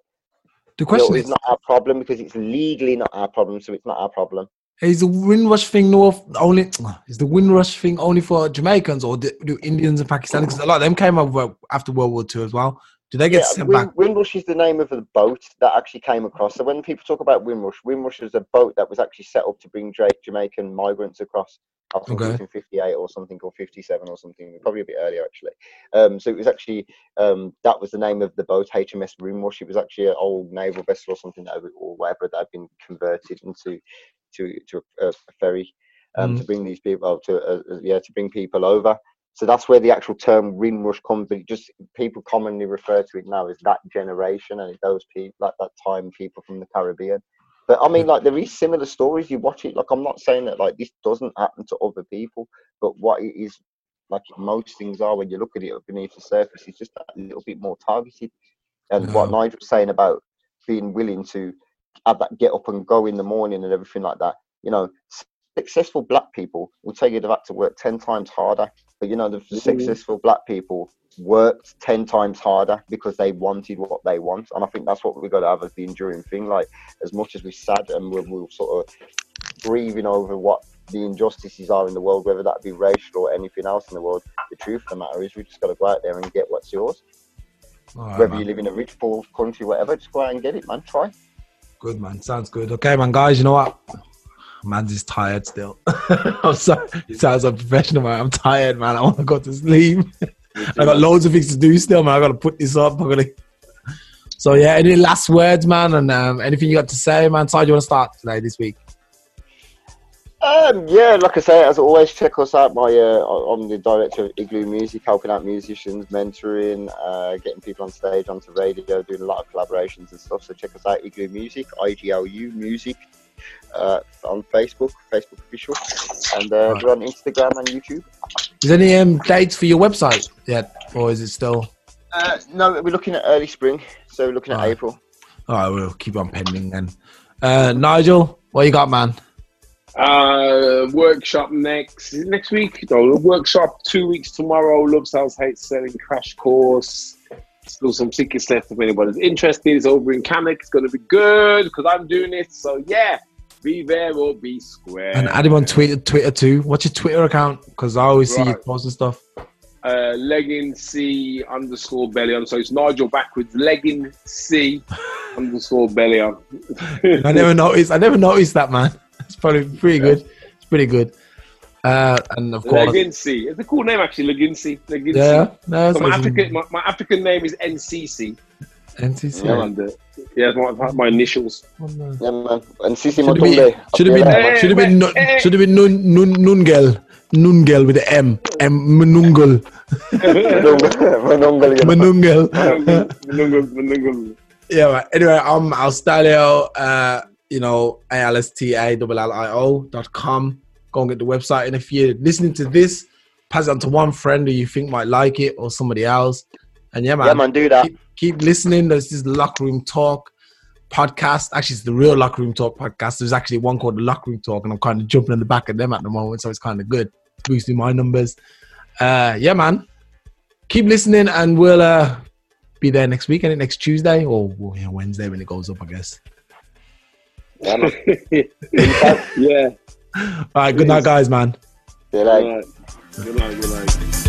the question you know, is not our problem because it's legally not our problem so it's not our problem is the Windrush thing north only is the Windrush thing only for Jamaicans or do, do Indians and Pakistanis because a lot of them came over after World War II as well do they get yeah, sent Wind, back? Windrush is the name of the boat that actually came across. So when people talk about Windrush, Windrush is a boat that was actually set up to bring Jamaican migrants across. I think okay. in 58 or something, or 57 or something, probably a bit earlier actually. Um, so it was actually um, that was the name of the boat, HMS Windrush. It was actually an old naval vessel or something, that, or whatever that had been converted into to to a, a ferry um, mm. to bring these people to uh, yeah to bring people over. So that's where the actual term Windrush comes, but just people commonly refer to it now as that generation and those people like that time people from the Caribbean. But I mean, like there is similar stories. You watch it. Like I'm not saying that like this doesn't happen to other people, but what it is like most things are when you look at it beneath the surface, it's just a little bit more targeted. And yeah. what Nigel was saying about being willing to have that get up and go in the morning and everything like that. You know, successful black people will take you back to work 10 times harder but you know the mm-hmm. successful black people worked 10 times harder because they wanted what they want and i think that's what we've got to have as the enduring thing like as much as we're sad and we're, we're sort of grieving over what the injustices are in the world whether that be racial or anything else in the world the truth of the matter is we just got to go out there and get what's yours right, whether man. you live in a rich poor country whatever just go out and get it man try good man sounds good okay man guys you know what Man's just tired still. I'm sorry. It sounds unprofessional, man. I'm tired, man. I want to go to sleep. I got loads of things to do still, man. I got to put this up. I got to. So yeah, any last words, man, and um, anything you got to say, man? Side, you want to start today this week? Um, yeah, like I say, as always, check us out. My, uh, I'm the director of Iglu Music, helping out musicians, mentoring, uh, getting people on stage, onto radio, doing a lot of collaborations and stuff. So check us out, Iglu Music, I G L U Music, uh, on Facebook, Facebook official, and uh, Right. we're on Instagram and YouTube. Is there any um, dates for your website yet, or is it still? Uh, no, we're looking at early spring, so we're looking at Right. April. All right, we'll keep on pending then. Uh, Nigel, what you got, man? Uh, workshop next next week. No, workshop two weeks tomorrow. Love sales, hate selling crash course. Still some tickets left if anybody's interested. It's over in Cannock. It's going to be good because I'm doing it. So yeah, be there or be square. And add him on Twitter, Twitter too. What's your Twitter account? Because I always see you Right. posting stuff. uh, legging C underscore belly on. So it's Nigel backwards. Legging C underscore belly on. I never noticed. I never noticed that, man. It's probably pretty good. It's pretty good. Uh, and of course, Legincy. It's a cool name actually. Legincy. Legincy. yeah, no, So my African, my, my African name is NCC. NCC. Yeah. And, yeah, my, my initials. Oh, no. Yeah, man. And Sisi Should have been, should have been, Hey, should have been, wait, hey. should have been nun, nun, Nungel, Nungel with the M, M, Manungel, Manungal, you know. Manungal, Manungal. yeah, right. Anyway, I'm Alstallio, uh, you know, A-L-S-T-A-L-L-I-O dot com. Go and get the website. And if you're listening to this, pass it on to one friend who you think might like it or somebody else. And yeah, man, Yeah, man, do that. keep, keep listening. There's this locker room talk podcast. Actually, it's the real locker room talk podcast. There's actually one called the locker room talk, and I'm kind of jumping in the back of them at the moment, so it's kind of good, boosting my numbers. Uh, yeah, man. Keep listening, and we'll uh, be there next week, and next Tuesday or Wednesday when it goes up, I guess. Yeah, man. yeah. All right, good night, guys, man. See you later. All right. Good night. Good night.